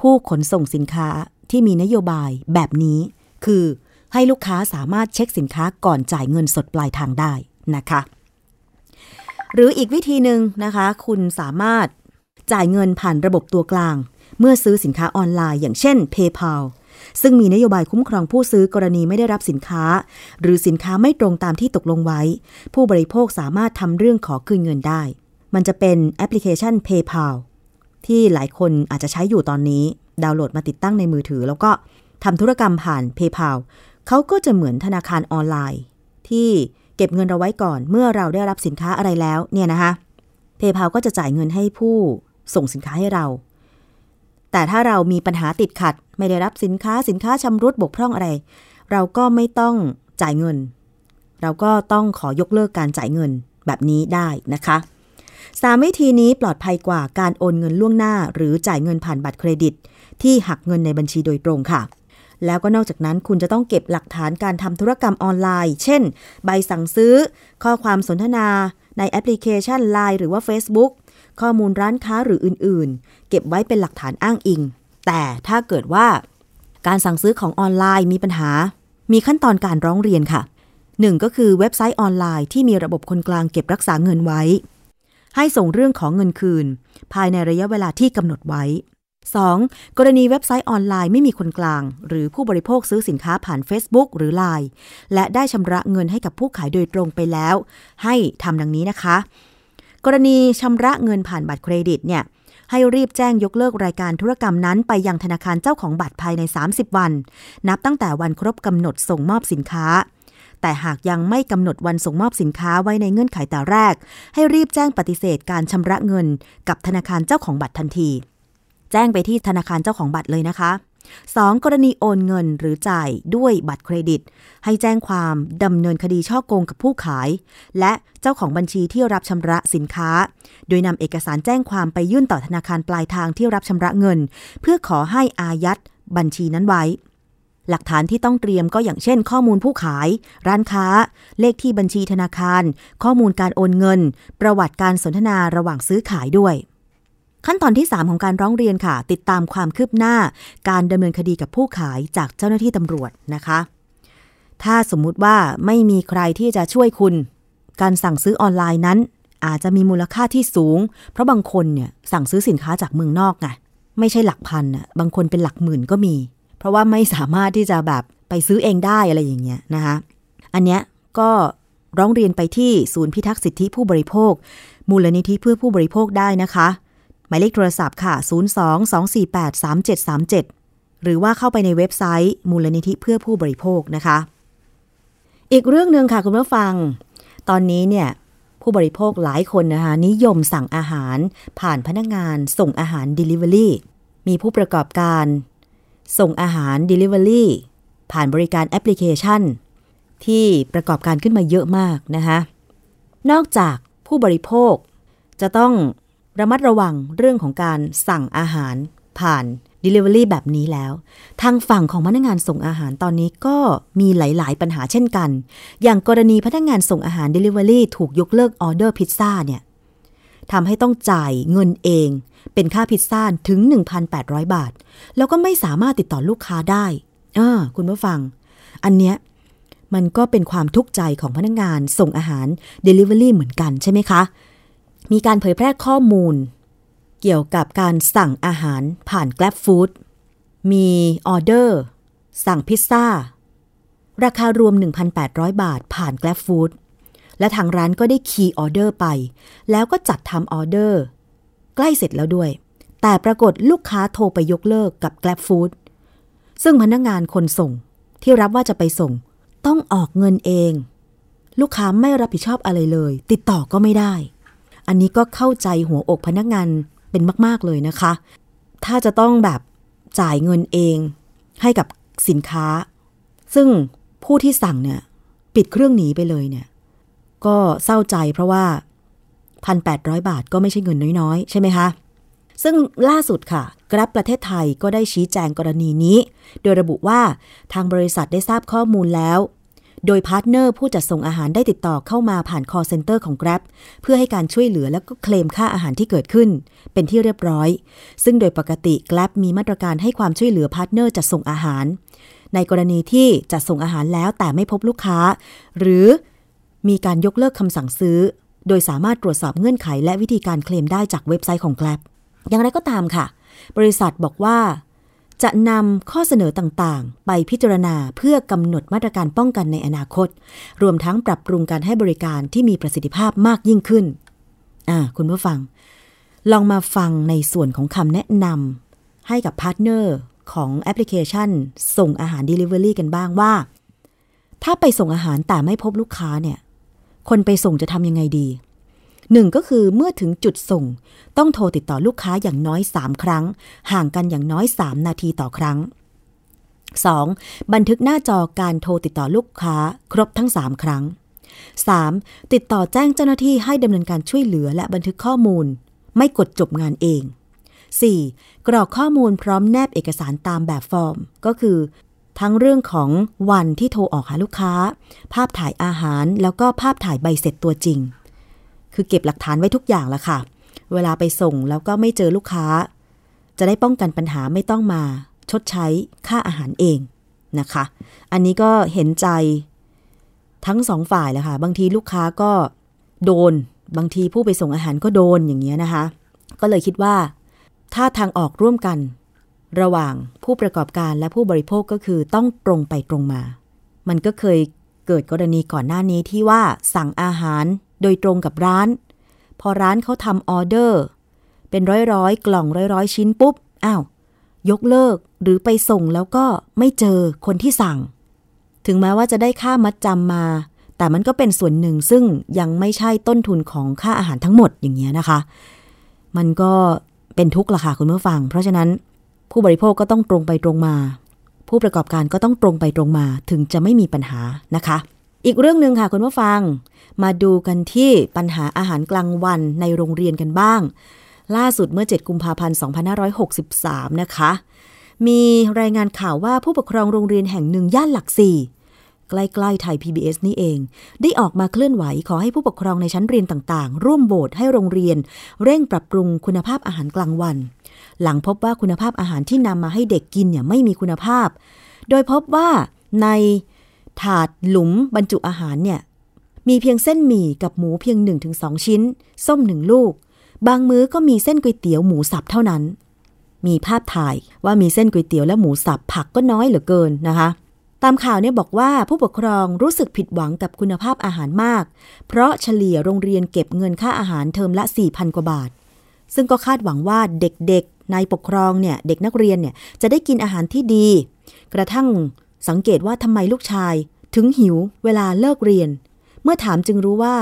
ผู้ขนส่งสินค้าที่มีนโยบายแบบนี้ คือให้ลูกค้าสามารถเช็คสินค้าก่อนจ่ายเงินสดปลายทางได้นะคะ หรืออีกวิธีหนึ่งนะคะ คุณสามารถจ่ายเงินผ่านระบบตัวกลาง เมื่อซื้อสินค้าออนไลน์ อย่างเช่น PayPal ซึ่งมีนโยบายคุ้มครองผู้ซื้อกรณีไม่ได้รับสินค้า หรือสินค้าไม่ตรงตามที่ตกลงไว้ ผู้บริโภคสามารถทำเรื่องขอคืนเงินได้ มันจะเป็นแอปพลิเคชัน PayPal ที่หลายคนอาจจะใช้อยู่ตอนนี้ ดาวน์โหลดมาติดตั้งในมือถือ แล้วก็ทำธุรกรรมผ่าน PayPal เขาก็จะเหมือนธนาคารออนไลน์ ที่เก็บเงินเราไว้ก่อน เมื่อเราได้รับสินค้าอะไรแล้วเนี่ยนะคะ PayPal ก็จะจ่ายเงินให้ผู้ส่งสินค้าให้เรา แต่ถ้าเรามีปัญหาติดขัด ไม่ได้รับสินค้าสินค้าชำรุดบกพร่องอะไร เราก็ไม่ต้องจ่ายเงิน เราก็ต้องขอยกเลิกการจ่ายเงินแบบนี้ได้นะคะ สามวิธีนี้ปลอดภัยกว่าการโอนเงินล่วงหน้า หรือจ่ายเงินผ่านบัตรเครดิต ที่หักเงินในบัญชีโดยตรงค่ะ แล้วก็นอกจากนั้นคุณจะต้องเก็บหลักฐานการทำธุรกรรมออนไลน์ เช่น ใบสั่งซื้อ ข้อความสนทนาในแอปพลิเคชัน Line หรือว่า Facebook ข้อมูลร้านค้าหรืออื่นๆ เก็บไว้เป็นหลักฐานอ้างอิง แต่ถ้าเกิดว่า การสั่งซื้อของออนไลน์มีปัญหา มีขั้นตอนการร้องเรียนค่ะหนึ่งก็คือเว็บไซต์ออนไลน์ที่มีระบบคนกลางเก็บรักษาเงินไว้ ให้ส่งเรื่องของเงินคืน ภายในระยะเวลาที่กำหนดไว้ 2. กรณีเว็บไซต์ออนไลน์ไม่มีคนกลาง หรือผู้บริโภคซื้อสินค้าผ่าน Facebook หรือ Line และได้ชำระเงินให้กับผู้ขายโดยตรงไปแล้ว ให้ทำดังนี้นะคะ กรณีชำระเงินผ่านบัตรเครดิตเนี่ยให้รีบแจ้งยกเลิกรายการธุรกรรมนั้น ไปยังธนาคารเจ้าของบัตรภายใน 30 วัน นับตั้งแต่วันครบกำหนดส่งมอบสินค้า แต่หากยังไม่กำหนดวันส่งมอบสินค้าไว้ในเงื่อนไขแต่แรก ให้รีบแจ้งปฏิเสธการชำระเงิน กับธนาคารเจ้าของบัตรทันที แจ้งไปที่ธนาคารเจ้าของบัตรเลยนะคะ 2. กรณีโอนเงินหรือจ่ายด้วยบัตรเครดิต ให้แจ้งความดำเนินคดีช่อโกงกับผู้ขาย และเจ้าของบัญชีที่รับชำระสินค้า โดยนำเอกสารแจ้งความไปยื่นต่อธนาคารปลายทางที่รับชำระเงิน เพื่อขอให้อายัดบัญชีนั้นไว้ หลักฐานที่ต้องเตรียมก็อย่างเช่น ข้อมูลผู้ขาย ร้านค้า เลขที่บัญชีธนาคาร ข้อมูลการโอนเงิน ประวัติการสนทนาระหว่างซื้อขายด้วย ขั้นตอนที่ 3 ของการร้องเรียนค่ะ ติดตามความคืบหน้า การดำเนินคดีกับผู้ขายจากเจ้าหน้าที่ตำรวจนะคะ ถ้าสมมุติว่าไม่มีใครที่จะช่วยคุณ การสั่งซื้อออนไลน์นั้น อาจจะมีมูลค่าที่สูง เพราะบางคนเนี่ยสั่งซื้อสินค้าจากเมืองนอกไงไม่ใช่หลักพันอะบางคนเป็นหลักหมื่นก็มี เพราะว่าไม่สามารถที่จะแบบไปซื้อเองได้อะไรอย่างเงี้ยนะคะอันเนี้ยก็ร้องเรียนไปที่ศูนย์พิทักษ์สิทธิผู้บริโภค มูลนิธิเพื่อผู้บริโภคได้นะคะ หมายเลขโทรศัพท์ค่ะ 02-248-3737 หรือว่าเข้าไปในเว็บไซต์ มูลนิธิเพื่อผู้บริโภคนะคะ อีกเรื่องหนึ่งค่ะคุณผู้ฟัง ตอนนี้เนี่ยผู้บริโภคหลายคนนะคะ นิยมสั่งอาหารผ่านพนักงานส่งอาหาร Delivery มีผู้ประกอบการ ส่งอาหาร Delivery ผ่านบริการแอปพลิเคชัน ที่ประกอบการขึ้นมาเยอะมากนะคะนอกจากผู้บริโภค จะต้องระมัดระวังเรื่องของการสั่งอาหารผ่าน Delivery แบบนี้แล้ว ทางฝั่งของพนักงานส่งอาหารตอนนี้ก็มีหลาย ๆ ปัญหาเช่นกัน อย่างกรณีพนักงานส่งอาหาร Delivery ถูกยกเลิกออเดอร์พิซซ่าเนี่ยทำให้ต้องจ่ายเงินเอง เป็นค่าพิซซ่าถึง 1,800 บาท แล้วก็ไม่สามารถติดต่อลูกค้าได้อ่าคุณผู้ฟัง อันเนี้ยมันก็เป็นความทุกข์ใจของพนักงานส่งอาหาร Delivery เหมือนกันใช่ไหมคะ มีการเผยแพร่ข้อมูล เกี่ยวกับการสั่งอาหารผ่าน Grab Food มีออเดอร์ สั่งพิซซ่า ราคารวม 1,800 บาทผ่าน Grab Food และทางร้านก็ได้คีย์ออเดอร์ไป แล้วก็จัดทำออเดอร์ ล้เสร็จแล้วด้วย แต่ปรากฏลูกค้าโทรไปยกเลิกกับ Grab Food ซึ่งพนักงานคนส่งที่รับว่าจะไปส่ง ต้องออกเงินเอง ลูกค้าไม่รับผิดชอบอะไรเลย ติดต่อก็ไม่ได้ อันนี้ก็เข้าใจหัวอกพนักงานเป็นมาก ๆ เลยนะคะ ถ้าจะต้องแบบจ่ายเงินเองให้กับสินค้า ซึ่งผู้ที่สั่งเนี่ย ปิดเครื่องหนีไปเลยเนี่ย ก็เศร้าใจเพราะว่า 1,800 บาทก็ไม่ใช่เงินน้อยๆ ใช่ไหมคะ ซึ่งล่าสุดค่ะ Grab ประเทศไทยก็ได้ชี้แจงกรณีนี้ โดยระบุว่าทางบริษัทได้ทราบข้อมูลแล้ว โดยพาร์ทเนอร์ผู้จัดส่งอาหารได้ติดต่อเข้ามาผ่าน call center ของ Grab เพื่อให้การช่วยเหลือและก็เคลมค่าอาหารที่เกิดขึ้น เป็นที่เรียบร้อย ซึ่งโดยปกติ Grab มีมาตรการให้ความช่วยเหลือพาร์ทเนอร์จัดส่งอาหาร ในกรณีที่จัดส่งอาหารแล้วแต่ไม่พบลูกค้า หรือมีการยกเลิกคำสั่งซื้อ โดยสามารถตรวจสอบเงื่อนไขและวิธีการเคลมได้จากเว็บไซต์ของ Grab อย่างไรก็ตามค่ะ บริษัทบอกว่า จะนำข้อเสนอต่างๆ ไปพิจารณาเพื่อกำหนดมาตรการป้องกันในอนาคต รวมทั้งปรับปรุงการให้บริการที่มีประสิทธิภาพมากยิ่งขึ้น อ่า คุณผู้ฟัง ลองมาฟังในส่วนของคำแนะนำให้กับพาร์ทเนอร์ของแอปพลิเคชัน ส่งอาหาร Delivery กันบ้างว่า ถ้าไปส่งอาหารแต่ไม่พบลูกค้าเนี่ย คนไปส่งจะทำยังไงดีหนึ่งก็คือเมื่อถึงจุดส่ง ต้องโทรติดต่อลูกค้าอย่างน้อย 3 ครั้ง ห่างกันอย่างน้อย 3 นาทีต่อครั้ง 2. บันทึกหน้าจอการโทรติดต่อลูกค้าครบทั้ง 3 ครั้ง 3. ติดต่อแจ้งเจ้าหน้าที่ให้ดำเนินการช่วยเหลือและบันทึกข้อมูล ไม่กดจบงานเอง 4. กรอกข้อมูลพร้อมแนบเอกสารตามแบบฟอร์ม ก็คือ ทั้งเรื่องของวันที่โทรออกหาลูกค้า ภาพถ่ายอาหาร แล้วก็ภาพถ่ายใบเสร็จตัวจริง คือเก็บหลักฐานไว้ทุกอย่างละค่ะ เวลาไปส่งแล้วก็ไม่เจอลูกค้า จะได้ป้องกันปัญหาไม่ต้องมา ชดใช้ค่าอาหารเองนะคะ อันนี้ก็เห็นใจทั้งสองฝ่ายแหละค่ะ บางทีลูกค้าก็โดน บางทีผู้ไปส่งอาหารก็โดนอย่างเงี้ยนะคะ ก็เลยคิดว่า ถ้าทางออกร่วมกัน ระหว่างผู้ประกอบการและผู้บริโภคก็คือต้องตรงไปตรงมา มันก็เคยเกิดกรณีก่อนหน้านี้ที่ว่าสั่งอาหารโดยตรงกับร้าน พอร้านเขาทำออเดอร์ เป็นร้อยร้อยๆกล่องร้อยร้อยๆชิ้นปุ๊บอ้าวยกเลิกหรือไปส่งแล้วก็ไม่เจอคนที่สั่ง ถึงแม้ว่าจะได้ค่ามัดจำมา แต่มันก็เป็นส่วนหนึ่งซึ่งยังไม่ใช่ต้นทุนของค่าอาหารทั้งหมดอย่างเงี้ยนะคะ มันก็เป็นทุกข์ละค่ะคุณผู้ฟัง เพราะฉะนั้น ผู้บริโภคก็ต้องตรงไปตรงมา ผู้ประกอบการก็ต้องตรงไปตรงมาถึงจะไม่มีปัญหานะคะ อีกเรื่องหนึ่งค่ะคุณผู้ฟัง มาดูกันที่ปัญหาอาหารกลางวันในโรงเรียนกันบ้าง ล่าสุดเมื่อ 7 กุมภาพันธ์ 2563 นะคะ มีรายงานข่าวว่าผู้ปกครองโรงเรียนแห่งหนึ่งย่านหลักสี่ ใกล้ๆไทย PBS นี่เอง ได้ออกมาเคลื่อนไหวขอให้ผู้ปกครองในชั้นเรียนต่างๆ ร่วมโบสให้โรงเรียน เร่งปรับปรุงคุณภาพอาหารกลางวัน หลังพบว่าคุณภาพอาหารที่นำมาให้เด็กกินเนี่ยไม่มีคุณภาพ โดยพบว่าในถาดหลุมบรรจุอาหารเนี่ยมีเพียงเส้นหมี่กับหมูเพียง 1-2 ชิ้น ส้มหนึ่งลูก บางมื้อก็มีเส้นก๋วยเตี๋ยวหมูสับเท่านั้น มีภาพถ่ายว่ามีเส้นก๋วยเตี๋ยวและหมูสับผักก็น้อยเหลือเกินนะคะ ตามข่าวเนี่ยบอกว่าผู้ปกครองรู้สึกผิดหวังกับคุณภาพอาหารมาก เพราะเฉลี่ยโรงเรียนเก็บเงินค่าอาหารเทอมละ 4,000 กว่าบาท ซึ่งก็คาดหวังว่าเด็กๆนปกครองเนี่ยเด็กนักเรียนเนี่ยจะได้กินอาหารที่ดี กระทั่งสังเกตว่าทำไมลูกชาย ถึงหิวเวลาเลิกเรียน เมื่อถามจึงรู้ว่า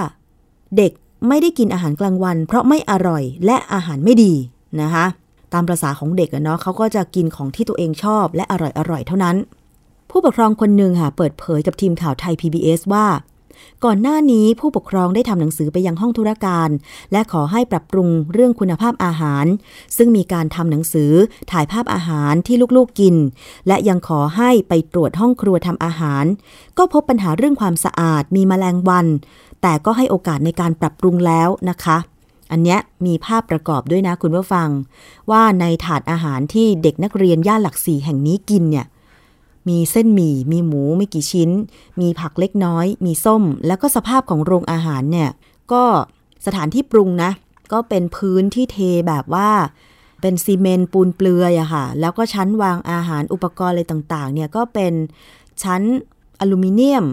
เด็กไม่ได้กินอาหารกลางวัน เพราะไม่อร่อยและอาหารไม่ดีนะคะ ตามประษาของเด็กเนาะเขาก็จะกินของที่ตัวเองชอบและอร่อยอร่อยเท่านั้น ผู้ปกครองคนหนึ่งค่ะเปิดเผยกับทีมข่าวไทย PBS ว่า ก่อนหน้านี้ผู้ปกครองได้ทำหนังสือไปยังห้องธุรการ และขอให้ปรับปรุงเรื่องคุณภาพอาหาร ซึ่งมีการทำหนังสือถ่ายภาพอาหารที่ลูกๆกิน และยังขอให้ไปตรวจห้องครัวทำอาหาร ก็พบปัญหาเรื่องความสะอาดมีแมลงวัน แต่ก็ให้โอกาสในการปรับปรุงแล้วนะคะอันเนี้ยมีภาพประกอบด้วยนะคุณผู้ฟัง ว่าในถาดอาหารที่เด็กนักเรียนย่านหลักสี่แห่งนี้กินเนี่ย มีเส้นหมี่ มีหมูไม่กี่ชิ้น มีผักเล็กน้อย มีส้ม แล้วก็สภาพของโรงอาหารเนี่ย ก็สถานที่ปรุงนะ ก็เป็นพื้นที่เทแบบว่าเป็นซีเมนต์ปูนเปลือยอะค่ะ แล้วก็ชั้นวางอาหารอุปกรณ์อะไรต่างๆ เนี่ยก็เป็นชั้นอลูมิเนียม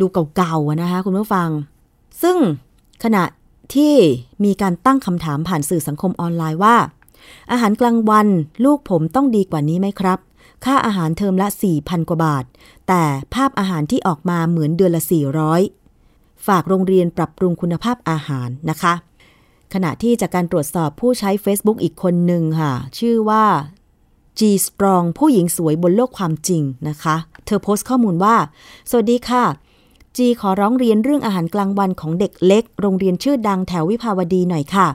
ดูเก่าๆนะคะคุณผู้ฟัง ซึ่งขณะที่มีการตั้งคำถามผ่านสื่อสังคมออนไลน์ว่า อาหารกลางวันลูกผมต้องดีกว่านี้ไหมครับ ค่าอาหารเทอมละ 4,000 กว่าบาท แต่ภาพอาหารที่ออกมาเหมือนเดือนละ 400 ฝากโรงเรียนปรับปรุงคุณภาพอาหารนะคะ ขณะที่จากการตรวจสอบผู้ใช้ Facebook อีกคนหนึ่งค่ะ ชื่อว่า G Strong ผู้หญิงสวยบนโลกความจริงนะคะ เธอโพสต์ข้อมูลว่า สวัสดีค่ะ จีขอร้องเรียนเรื่องอาหารกลางวันของเด็กเล็ก โรงเรียนชื่อดังแถววิภาวดีหน่อยค่ะ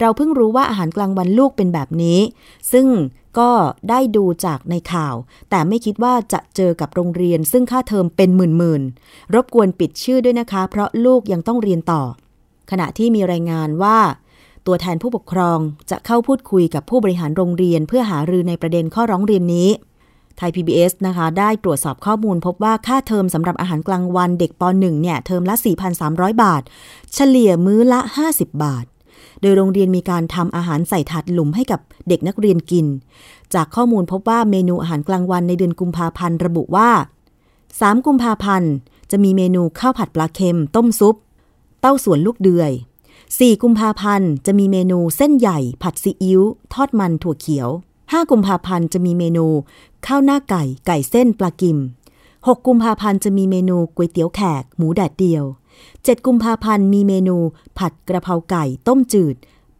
เราเพิ่งรู้ว่าอาหารกลางวันลูกเป็นแบบนี้ ซึ่ง ก็ได้ดูจากในข่าว แต่ไม่คิดว่าจะเจอกับโรงเรียน ซึ่งค่าเทอมเป็นหมื่นๆ รบกวนปิดชื่อด้วยนะคะ เพราะลูกยังต้องเรียนต่อ ขณะที่มีรายงานว่า ตัวแทนผู้ปกครองจะเข้าพูดคุยกับผู้บริหารโรงเรียน เพื่อหารือในประเด็นข้อร้องเรียนนี้ไทย PBS นะคะ ได้ตรวจสอบข้อมูลพบว่าค่าเทอมสำหรับอาหารกลางวันเด็กป .1 เนี่ย เทอมละ 4,300 บาท เฉลี่ยมื้อละ 50 บาท โดยโรงเรียนมีการทำอาหารใส่ถาดหลุมให้กับเด็กนักเรียนกิน จากข้อมูลพบว่าเมนูอาหารกลางวันในเดือนกุมภาพันธ์ระบุว่า 3 กุมภาพันธ์จะมีเมนูข้าวผัดปลาเค็ม ต้มซุป เต้าส่วนลูกเดือย 4 กุมภาพันธ์จะมีเมนูเส้นใหญ่ ผัดซีอิ๊วทอดมันถั่วเขียว 5 กุมภาพันธ์จะมีเมนู ข้าวหน้าไก่ ไก่เส้นปลากิม 6 กุมภาพันธ์จะมีเมนูก๋วยเตี๋ยวแขก หมูแดดเดียว 7 กุมภาพันธ์มีเมนูผัดกระเพราไก่ต้มจืด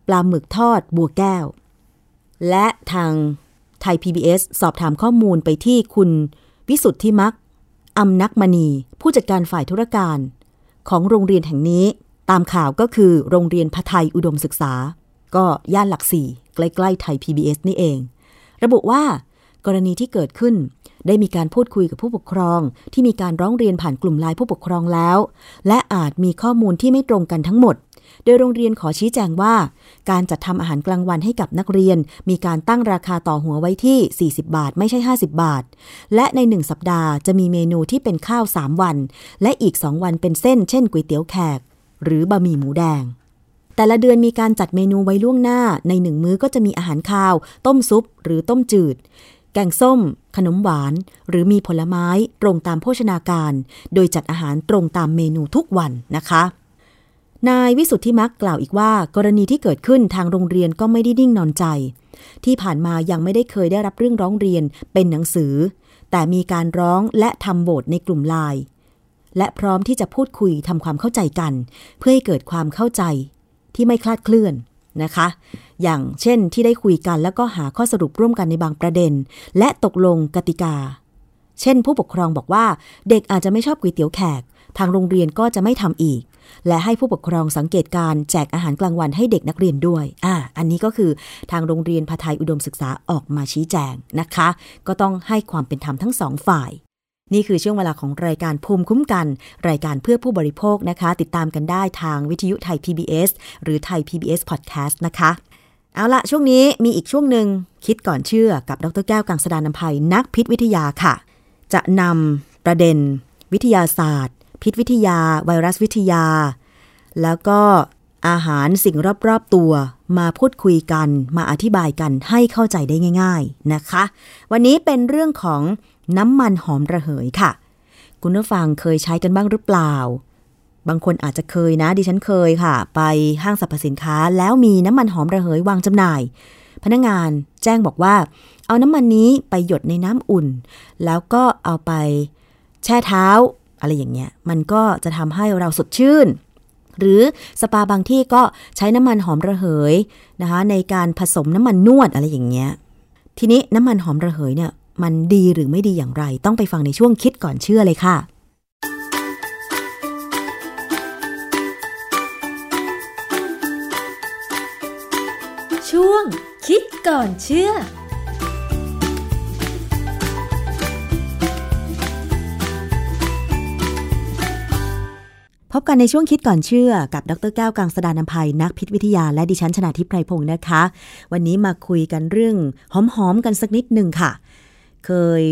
ปลาหมึกทอดบัวแก้ว และทางไทย PBS สอบถามข้อมูลไปที่คุณวิสุทธิมักอำนักมณี ผู้จัดการฝ่ายธุรการ ของโรงเรียนแห่งนี้ ตามข่าวก็คือโรงเรียนพไทยอุดมศึกษา ก็ย่านหลักสี่ใกล้ ๆ ไทย PBS นี่เอง ระบุว่ากรณีที่เกิดขึ้น ได้มีการพูดคุยกับผู้ปกครอง ที่มีการร้องเรียนผ่านกลุ่มไลน์ผู้ปกครองแล้ว และอาจมีข้อมูลที่ไม่ตรงกันทั้งหมด โดยโรงเรียนขอชี้แจงว่า การจัดทำอาหารกลางวันให้กับนักเรียน มีการตั้งราคาต่อหัวไว้ที่ 40 บาท ไม่ใช่ 50 บาท และใน 1 สัปดาห์จะมีเมนูที่เป็นข้าว 3 วัน และอีก 2 วันเป็นเส้น เช่นก๋วยเตี๋ยวแขก หรือบะหมี่หมูแดงแต่ละเดือนมีการจัดเมนูไว้ล่วงหน้า ในหนึ่งมื้อก็จะมีอาหารข้าว ต้มซุป หรือต้มจืด แกงส้ม ขนมหวาน หรือมีผลไม้ตรงตามโภชนาการ โดยจัดอาหารตรงตามเมนูทุกวันนะคะ นายวิสุทธิมักกล่าวอีกว่า กรณีที่เกิดขึ้นทางโรงเรียนก็ไม่ได้นิ่งนอนใจ ที่ผ่านมายังไม่ได้เคยได้รับเรื่องร้องเรียนเป็นหนังสือ แต่มีการร้องและทำโบทในกลุ่มไลน์และพร้อมที่จะพูดคุยทำความเข้าใจกัน เพื่อให้เกิดความเข้าใจที่ไม่คลาดเคลื่อนนะคะ อย่างเช่นที่ได้คุยกันแล้วก็หาข้อสรุปร่วมกันในบางประเด็น และตกลงกติกา เช่น ผู้ปกครองบอกว่า เด็กอาจจะไม่ชอบก๋วยเตี๋ยวแขก ทางโรงเรียนก็จะไม่ทำอีก และให้ผู้ปกครองสังเกตการแจกอาหารกลางวันให้เด็กนักเรียนด้วย อ่า อันนี้ก็คือทางโรงเรียนพาไทยอุดมศึกษาออกมาชี้แจงนะคะ ก็ต้องให้ความเป็นธรรมทั้งสองฝ่ายนี่คือช่วงเวลาของรายการภูมิคุ้มกัน รายการเพื่อผู้บริโภคนะคะ ติดตามกันได้ทางวิทยุไทย PBS หรือไทย PBS Podcast นะคะ เอาละช่วงนี้มีอีกช่วงหนึ่งคิดก่อนเชื่อกับดรแก้วกังสดานนภัยนักพิษวิทยาค่ะ จะนำประเด็น วิทยาศาสตร์ พิษวิทยา ไวรัสวิทยา แล้วก็อาหารสิ่งรอบ ๆ ตัว มาพูดคุยกัน มาอธิบายกันให้เข้าใจได้ง่าย ๆนะคะ วันนี้เป็นเรื่องของน้ำมันหอมระเหยค่ะ คุณผู้ฟังเคยใช้กันบ้างหรือเปล่า บางคนอาจจะเคยนะ ดิฉันเคยค่ะ ไปห้างสรรพสินค้า แล้วมีน้ำมันหอมระเหยวางจำหน่าย พนักงานแจ้งบอกว่า เอาน้ำมันนี้ไปหยดในน้ำอุ่น แล้วก็เอาไปแช่เท้า อะไรอย่างเงี้ย มันก็จะทำให้เราสดชื่น หรือสปาบางที่ก็ใช้น้ำมันหอมระเหยนะคะ ในการผสมน้ำมันนวดอะไรอย่างเงี้ย ทีนี้น้ำมันหอมระเหยเนี่ย มันดีหรือไม่ดีอย่างไร ต้องไปฟังในช่วงคิดก่อนเชื่อเลยค่ะ ช่วง คิดก่อนเชื่อพบกันในช่วงคิดก่อนเชื่อกับดรแก้วกังสดานนภัยนักพิษวิทยาและดิฉันชนาทิพไพรพงศ์นะคะ วันนี้มาคุยกันเรื่องหอมๆกันสักนิดหนึ่งค่ะ เคย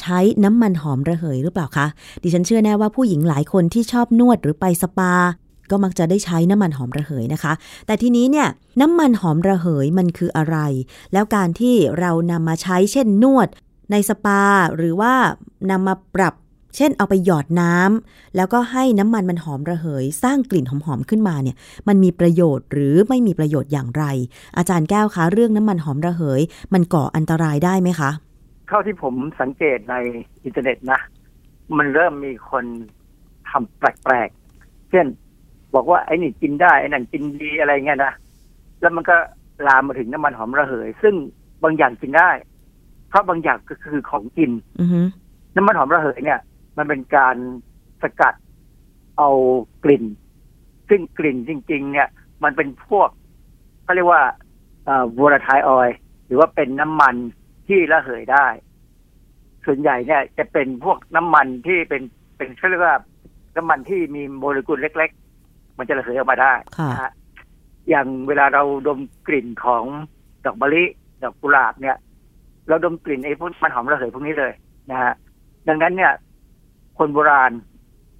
ใช้น้ำมันหอมระเหยหรือเปล่าคะดิฉันเชื่อแน่ว่าผู้หญิงหลายคนที่ชอบนวดหรือไปสปา ก็มักจะได้ใช้น้ำมันหอมระเหยนะคะ แต่ทีนี้เนี่ยน้ำมันหอมระเหยมันคืออะไร แล้วการที่เรานำมาใช้เช่นนวด ในสปาหรือว่านำมาปรับ เช่นเอาไปหยอดน้ำแล้วก็ให้น้ำมันมันหอมระเหย สร้างกลิ่นหอมๆขึ้นมาเนี่ยมันมีประโยชน์หรือไม่มีประโยชน์อย่างไร อาจารย์แก้วคะเรื่องน้ำมันหอมระเหย มันก่ออันตรายได้ไหมคะเท่าที่ผมสังเกตในอินเทอร์เน็ตนะ มันเริ่มมีคนทำแปลกๆ เช่น บอกว่าไอ้นี่กินได้ไอ้นั่นกินดีอะไรเงี้ยนะแล้วมันก็ลามมาถึงน้ำมันหอมระเหย ซึ่งบางอย่างกินได้ เพราะบางอย่างก็คือของกินอือฮึน้ำมันหอมระเหยเนี่ย มันเป็นการสกัดเอากลิ่น ซึ่งกลิ่นจริง ๆ เนี่ย มันเป็นพวกเขาเรียกว่าเอ่อ volatile oil หรือว่าเป็นน้ำมันที่ระเหยได้ ส่วนใหญ่เนี่ย จะเป็นพวกน้ำมันที่เป็นเป็นเขาเรียกว่าน้ำมันที่มีโมเลกุลเล็กๆ มันจะระเหยออกมาได้ค่ะนะฮะอย่างเวลาเราดมกลิ่นของดอกมะลิดอกกุหลาบเนี่ย เราดมกลิ่นไอ้พวกมันหอมระเหยพวกนี้เลยนะฮะดังนั้นเนี่ย คนโบราณ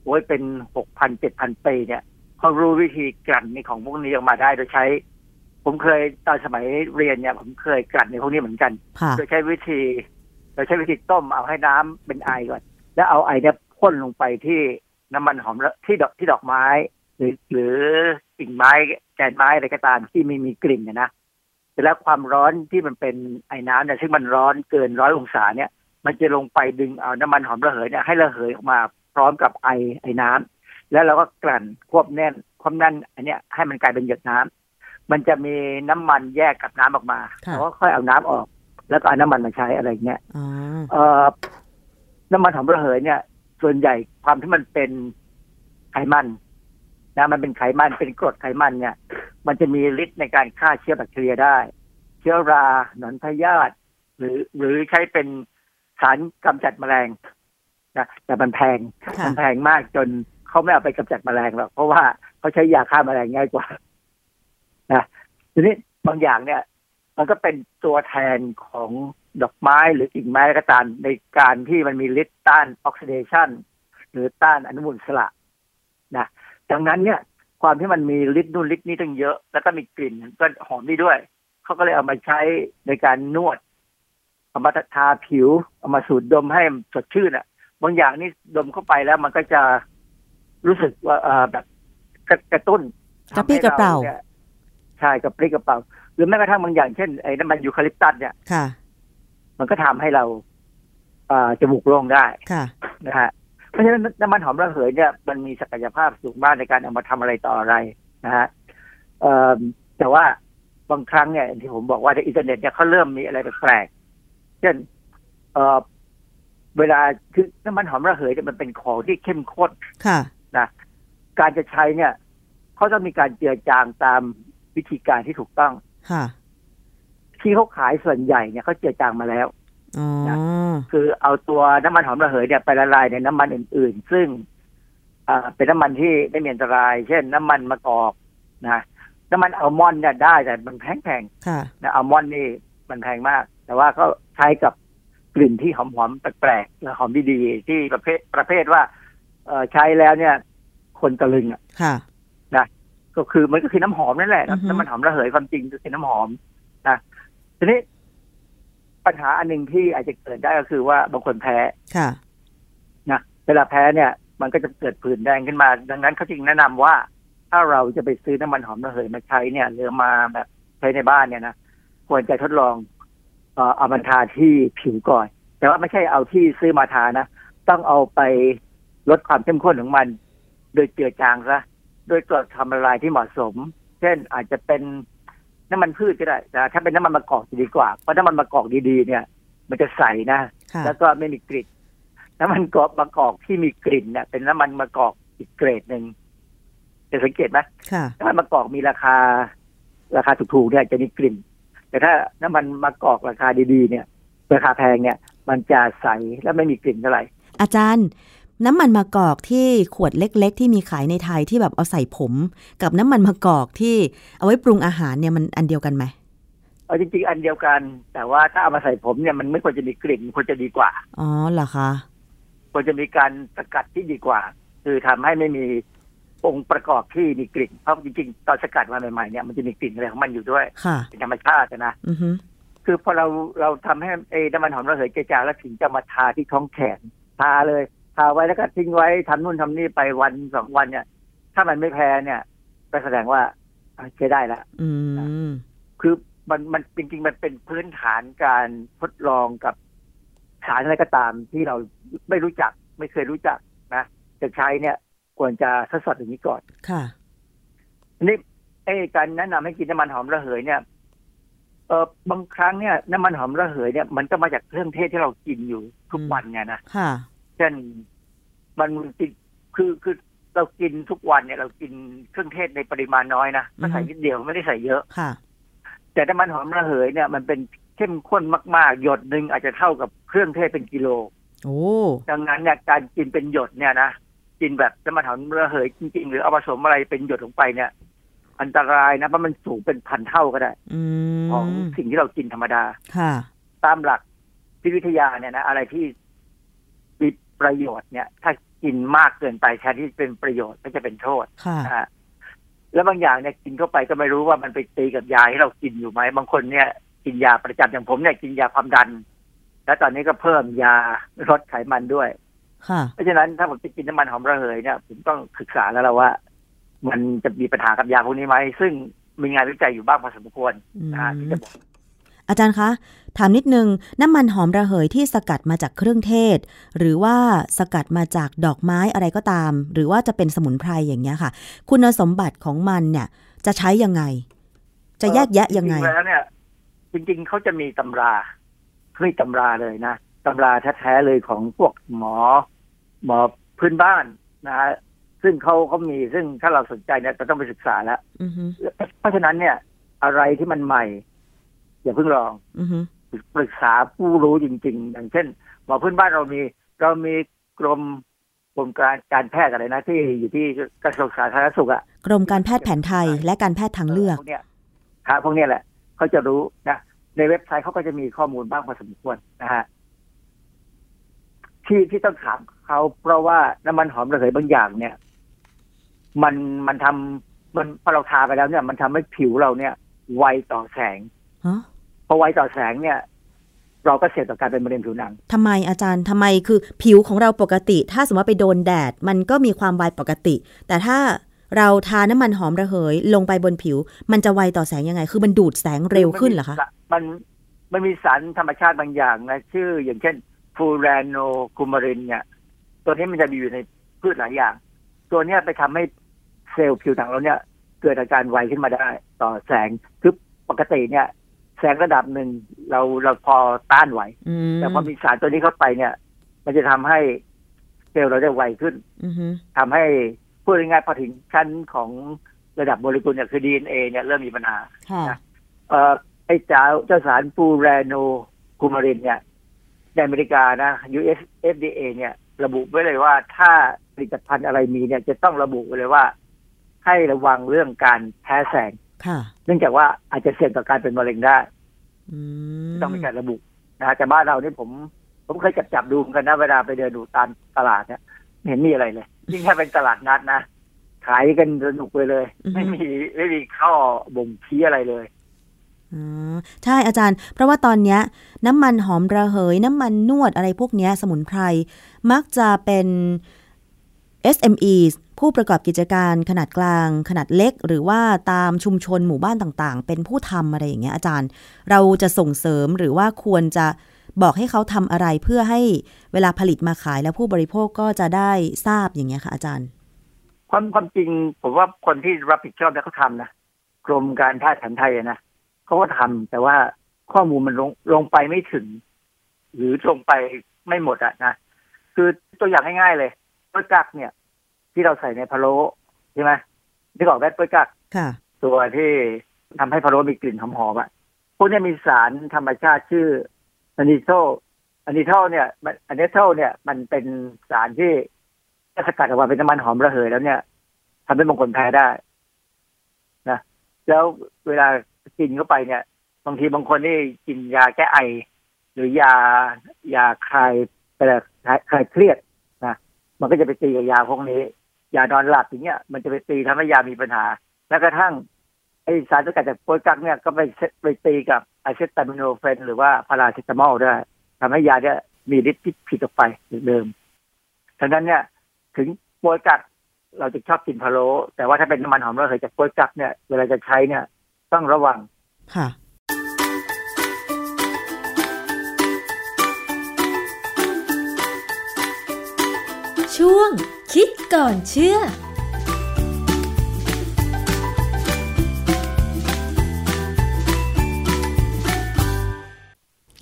โอ้ยเป็นหกพันเจ็ดพันปีเนี่ยเขารู้วิธีกลั่นในของพวกนี้ออกมาได้โดยใช้ ผมเคยตอนสมัยเรียนเนี่ย ผมเคยกลั่นในพวกนี้เหมือนกันค่ะโดยใช้วิธีโดยใช้วิธีต้มเอาให้น้ำเป็นไอก่อน แล้วเอาไอเนี่ยพ่นลงไปที่น้ำมันหอมระที่ดอกที่ดอกไม้ หรือหรือกิ่งไม้แกนไม้อะไรก็ตามที่ไม่มีกลิ่นเนยนะเสร็จแล้วความร้อนที่มันเป็นไอ้น้ำเนี่ยซึ่งมันร้อนเกินร้อยองศาเนี่ย มันจะลงไปดึงเอาน้ำมันหอมระเหยเนี่ยให้ระเหยออกมาพร้อมกับไอไอ้น้ำแล้วเราก็กลั่นควบแน่นควบแน่นอันเนี้ยให้มันกลายเป็นหยดน้ำมันจะมีน้ำมันแยกกับน้ำออกมาค่ะแล้วก็ค่อยเอาน้ำออก แล้วก็เอาน้ำมันมาใช้อะไรเงี้ยอ๋อเอ่อน้ำมันหอมระเหยเนี่ย ส่วนใหญ่ความที่มันเป็นไขมัน นะมันเป็นไขมันเป็นกรดไขมันเนี่ย มันจะมีฤทธิ์ในการฆ่าเชื้อแบคทีเรียได้ เชื้อราหนอนพยาธิหรือหรือใช้เป็นสารกำจัดแมลงนะแต่มันแพงค่ะมันแพงมากจนเขาไม่เอาไปกำจัดแมลงหรอกเพราะว่าเขาใช้ยาฆ่าแมลงง่ายกว่านะทีนี้บางอย่างเนี่ย มันก็เป็นตัวแทนของดอกไม้หรือกิ่งไม้ก็ตามในการที่มันมีฤทธิ์ต้านออกซิเดชันหรือต้านอนุมูลอิสระนะ ดังนั้นเนี่ย ความที่มันมีฤทธิ์นู่นฤทธิ์นี้ตั้งเยอะ แล้วก็มีกลิ่นก็หอมดีด้วย เขาก็เลยเอามาใช้ในการนวดเอามาทาผิวเอามาสูดดมให้มันสดชื่นอะ บางอย่างนี่ดมเข้าไปแล้วมันก็จะรู้สึกว่าเอ่อแบบกระกระตุ้นกระปรี้กระเปร่าทำให้นี่ยใช่กระปรี้กระเป๋าหรือแม้กระทั่งบางอย่างเช่นไอ้น้ำมันยูคาลิปตัสเนี่ยค่ะ มันก็ทำให้เราเอ่อจมูกโล่งได้ค่ะนะฮะ เพราะฉะนั้นน้ำมันหอมระเหยเนี่ยมันมีศักยภาพสูงมากในการเอามาทำอะไรต่ออะไรนะฮะเอ่อแต่ว่าบางครั้งเนี่ยอย่างที่ผมบอกว่าในอินเทอร์เน็ตเนี่ยเขาเริ่มมีอะไรแปลกๆเช่นเอ่อเวลาคือน้ำมันหอมระเหยเนี่ยมันเป็นของที่เข้มข้นค่ะนะการจะใช้เนี่ยเขาต้องมีการเจือจางตามวิธีการที่ถูกต้อง ค่ะ ที่เขาขายส่วนใหญ่เนี่ยเขาเจือจางมาแล้วอ๋อ คือเอาตัวน้ำมันหอมระเหยเนี่ยไปละลายในน้ำมันอื่น ๆ ซึ่งอ่าเป็นน้ำมันที่ไม่มีอันตราย เช่น น้ำมันมะกอกนะน้ำมันอัลมอนด์เนี่ยได้แต่มันแพงค่ะๆนะอัลมอนด์นี่มันแพงมาก แต่ว่าก็ใช้กับกลิ่นที่หอมๆแปลกๆและหอมดีๆที่ประเภทประเภทว่า เอ่อใช้แล้วเนี่ย คนตะลึงอะค่ะก็คือมันก็คือน้ำหอมนั่นแหละอือฮึน้ำมันหอมระเหยความจริงคือน้ำหอมนะทีนี้ ปัญหาอันหนึ่งที่อาจจะเกิดได้ก็คือว่าบางคนแพ้ค่ะนะเวลาแพ้เนี่ย มันก็จะเกิดผื่นแดงขึ้นมา ดังนั้นเขาจึงแนะนำว่า ถ้าเราจะไปซื้อน้ำมันหอมระเหยมาใช้เนี่ยหรือมาแบบใช้ในบ้านเนี่ยนะควรจะทดลองเอ่อเอามันทาที่ผิวก่อน แต่ว่าไม่ใช่เอาที่ซื้อมาทานะ ต้องเอาไปลดความเข้มข้นของมัน โดยเจือจางซะโดยกรดทำละลายที่เหมาะสม เช่นอาจจะเป็น น้ำมันพืชก็ได้แต่ถ้าเป็นน้ำมันมะกอกจะดีกว่า เพราะน้ำมันมะกอกดีๆเนี่ย มันจะใสนะค่ะแล้วก็ไม่มีกลิ่นน้ำมันกอกมะกอกที่มีกลิ่นเนี่ยเป็นน้ำมันมะกอกอีกเกรดหนึ่งจะสังเกตไหมค่ะน้ำมันมะกอกมีราคา ราคาถูกๆเนี่ยจะมีกลิ่น แต่ถ้าน้ำมันมะกอกราคาดีๆ เนี่ย ราคาแพงเนี่ย มันจะใสและไม่มีกลิ่นเท่าไหร่อาจารย์ น้ำมันมะกอกที่ขวดเล็ก ๆ ที่มีขายในไทยที่แบบเอาใส่ผม กับน้ำมันมะกอกที่เอาไว้ปรุงอาหารเนี่ยมันอันเดียวกันไหมเอาจริงๆ อันเดียวกัน แต่ว่าถ้าเอามาใส่ผมเนี่ยมันไม่ควรจะมีกลิ่นควรจะดีกว่า อ๋อเหรอคะควรจะมีการสกัดที่ดีกว่า คือทำให้ไม่มีองค์ประกอบที่มีกลิ่นเพราะจริงๆ ตอนสกัดมาใหม่ๆเนี่ยมันจะมีกลิ่นอะไรของมันอยู่ด้วยค่ะเป็นธรรมชาตินะอือฮึคือพอเราเราทำให้ไอ้น้ำมันหอมระเหยเจอจางแล้วถึงจะมาทาที่ท้องแขนทาเลย ทาไว้แล้วก็ทิ้งไว้ทำนู่นทำนี่ไปวันสองวันเนี่ย ถ้ามันไม่แพ้เนี่ยก็แสดงว่าอะใช้ได้ละอืมคือมันมันจริงๆมันเป็นพื้นฐานการทดลองกับสารอะไรก็ตามที่เราไม่รู้จัก ไม่เคยรู้จักนะจะใช้เนี่ยควรจะทดสอบอย่างนี้ก่อน ค่ะทีนี้ไอ้การแนะนำให้กินน้ำมันหอมระเหยเนี่ย เออบางครั้งเนี่ยน้ำมันหอมระเหยเนี่ยมันก็มาจากเครื่องเทศที่เรากินอยู่ทุกวันไงนะ ค่ะ เช่นมันติดคือคือเรากินทุกวันเนี่ย เรากินเครื่องเทศในปริมาณน้อยนะก็ใส่อือฮึนิดเดียวไม่ได้ใส่เยอะค่ะ แต่น้ำมันหอมระเหยเนี่ย มันเป็นเข้มข้นมาก ๆ หยดหนึ่งอาจจะเท่ากับเครื่องเทศเป็นกิโลโอ้ดังนั้นเนี่ยการกินเป็นหยดเนี่ยนะกินแบบน้ำมันหอมระเหยจริง ๆ หรือเอาผสมอะไรเป็นหยดลงไปเนี่ย อันตรายนะเพราะมันสูงเป็นพันเท่าก็ได้อืมของสิ่งที่เรากินธรรมดาค่ะ ตามหลักพิวิทยาเนี่ยนะอะไรที่มี ประโยชน์เนี่ย ถ้ากินมากเกินไปแทนที่จะเป็นประโยชน์ก็จะเป็นโทษค่ะนะฮะแล้วบางอย่างเนี่ยกินเข้าไปก็ไม่รู้ว่ามันไปตีกับยาที่เรากินอยู่ไหมบางคนเนี่ย กินยาประจำอย่างผมเนี่ยกินยาความดัน แล้วตอนนี้ก็เพิ่มยาลดไขมันด้วยค่ะเพราะฉะนั้นถ้าผมจะกินน้ำมันหอมระเหยเนี่ยผมต้องศึกษาแล้วล่ะว่า มันจะมีปัญหากับยาพวกนี้ไหมซึ่งมีงานวิจัยอยู่บ้างพอสมควรนะฮะที่จะบอก อาจารย์คะ ถามนิดนึง น้ำมันหอมระเหยที่สกัดมาจากเครื่องเทศ หรือว่าสกัดมาจากดอกไม้อะไรก็ตาม หรือว่าจะเป็นสมุนไพรอย่างเงี้ยค่ะ คุณสมบัติของมันเนี่ยจะใช้ยังไง จะแยกแยะยังไงจริๆแล้วเนี่ย จริงๆเขาจะมีตำรามีตำราเลยนะตำราแท้ๆเลยของพวกหมอ หมอพื้นบ้านนะฮะซึ่งเขาเขามีซึ่งถ้าเราสนใจเนี่ยจะต้องไปศึกษาแล้วอือฮึเพราะฉะนั้นเนี่ย อะไรที่มันใหม่ อย่าเพิ่งลองอือฮึปรึกษาผู้รู้จริง ๆ อย่างเช่นหมอพื้นบ้านเรามี เรามีกรมกรมการการแพทย์อะไรนะ ที่อยู่ที่กระทรวงสาธารณสุขอะกรมการแพทย์แผนไทยและการแพทย์ทางเลือกพวกเนี้ยครับพวกเนี้ยแหละเขาจะรู้นะในเว็บไซต์เขาก็จะมีข้อมูลบ้างพอสมควรนะฮะที่ที่ต้องถามเขาเพราะว่าน้ำมันหอมระเหยบางอย่างเนี่ย มันมันทำมันพอเราทาไปแล้วเนี่ย มันทำให้ผิวเราเนี่ย ไวต่อแสงฮะ พอไวต่อแสงเนี่ย เราก็เสี่ยงต่อการเป็นมะเร็งผิวหนังทำไมอาจารย์ทำไมคือผิวของเราปกติ ถ้าสมมติว่าไปโดนแดด มันก็มีความไวปกติ แต่ถ้าเราทาน้ำมันหอมระเหย ลงไปบนผิว มันจะไวต่อแสงยังไง คือมันดูดแสงเร็วขึ้นเหรอคะมันมันมีสารธรรมชาติบางอย่างนะชื่อ อย่างเช่นฟูแรโนกูมารินเนี่ย ตัวนี้มันจะมีอยู่ในพืชหลายอย่าง ตัวเนี้ยไปทำให้เซลล์ผิวหนังเราเนี่ย เกิดอาการไวขึ้นมาได้ ต่อแสงคือปกติเนี่ย แสงระดับหนึ่งเราเราพอต้านไหวอืมแต่พอมีสารตัวนี้เข้าไปเนี่ย มันจะทำให้เซลล์เราได้ไวขึ้นอือฮึทำให้พูดง่ายๆพอถึงชั้นของระดับโมเลกุลเนี่ยคือ DNA เนี่ยเริ่มมีปัญหาค่ะเอ่อไอ้เจ้าเจ้าสารฟูแรโนคูมารินเนี่ยในอเมริกานะ US FDA เนี่ย ระบุไว้เลยว่าถ้าผลิตภัณฑ์อะไรมีเนี่ยจะต้องระบุไว้เลยว่า ให้ระวังเรื่องการแพ้แสงค่ะ เนื่องจากว่าอาจจะเสี่ยงต่อการเป็นมะเร็งได้อืมต้องมีการระบุนะแต่บ้านเรานี่ผม ผมเคยจับจับดูเหมือนกันนะเวลาไปเดินดูตามตลาดเนี่ยไม่เห็นมีอะไรเลย ยิ่งถ้าเป็นตลาดนัดนะขายกันสนุกไปเลยอือฮึไม่มีไม่มีข้อบ่งชี้อะไรเลยอ๋อใช่อาจารย์ เพราะว่าตอนเนี้ยน้ำมันหอมระเหย น้ำมันนวดอะไรพวกเนี้ยสมุนไพร มักจะเป็น SME ผู้ประกอบกิจการขนาดกลาง ขนาดเล็ก หรือว่าตามชุมชนหมู่บ้านต่างๆ เป็นผู้ทำอะไรอย่างเงี้ยอาจารย์ เราจะส่งเสริมหรือว่าควรจะบอกให้เขาทำอะไรเพื่อให้เวลาผลิตมาขายแล้วผู้บริโภคก็จะได้ทราบอย่างเงี้ยค่ะอาจารย์ความความจริงผมว่าคนที่รับผิดชอบเนี่ยเขาทำนะกรมการแพทย์แผนไทยนะเขาก็ทำแต่ว่าข้อมูลมันลงลงไปไม่ถึง หรือลงไปไม่หมดอะนะคือตัวอย่างง่ายๆเลยเปื้อยกักเนี่ย ที่เราใส่ในพะโล้ใช่ไหมนึกออกไหมเปื้อยกักค่ะตัวที่ทำให้พะโล้มีกลิ่นหอมๆอะพวกเนี้ยมีสารธรรมชาติชื่ออะนิโซอะนิโทเนี่ยมันอะนิโทเนี่ยมันเป็นสารที่ถ้าสกัดออกมาเป็นน้ำมันหอมระเหยแล้วเนี่ยทำให้บางคนแพ้ได้นะแล้วเวลากินเข้าไปเนี่ย บางทีบางคนนี่กินยาแก้ไอ หรือยายาคลายแต่คลายเครียดนะมันก็จะไปตีกับยาพวกนี้ ยานอนหลับอย่างเงี้ยมันจะไปตีทำให้ยามีปัญหา แล้วกระทั่งไอสารสกัดจากโปรกักเนี่ยก็ไปไปตีกับอะเซตามิโนเฟนหรือว่าพาราเซตามอลได้ทำให้ยาเนี่ยมีฤทธิ์ที่ผิดออกไปจากเดิมฉะนั้นเนี่ย ถึงโปรกักเราจะชอบกินพะโล้แต่ว่าถ้าเป็นน้ำมันหอมระเหยจากโปรกักเนี่ยเวลาจะใช้เนี่ย ต้องระวังค่ะ ช่วง คิดก่อนเชื่อแ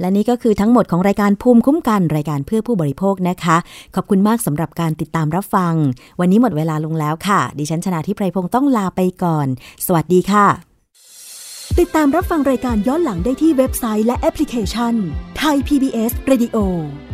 ละนี่ก็คือทั้งหมดของรายการภูมิคุ้มกันรายการเพื่อผู้บริโภคนะคะ ขอบคุณมากสำหรับการติดตามรับฟัง วันนี้หมดเวลาลงแล้วค่ะ ดิฉันชนะทิพไพรพงศ์ต้องลาไปก่อน สวัสดีค่ะ ติดตามรับฟังรายการย้อนหลังได้ที่เว็บไซต์และแอปพลิเคชันไทย PBS Radio ไ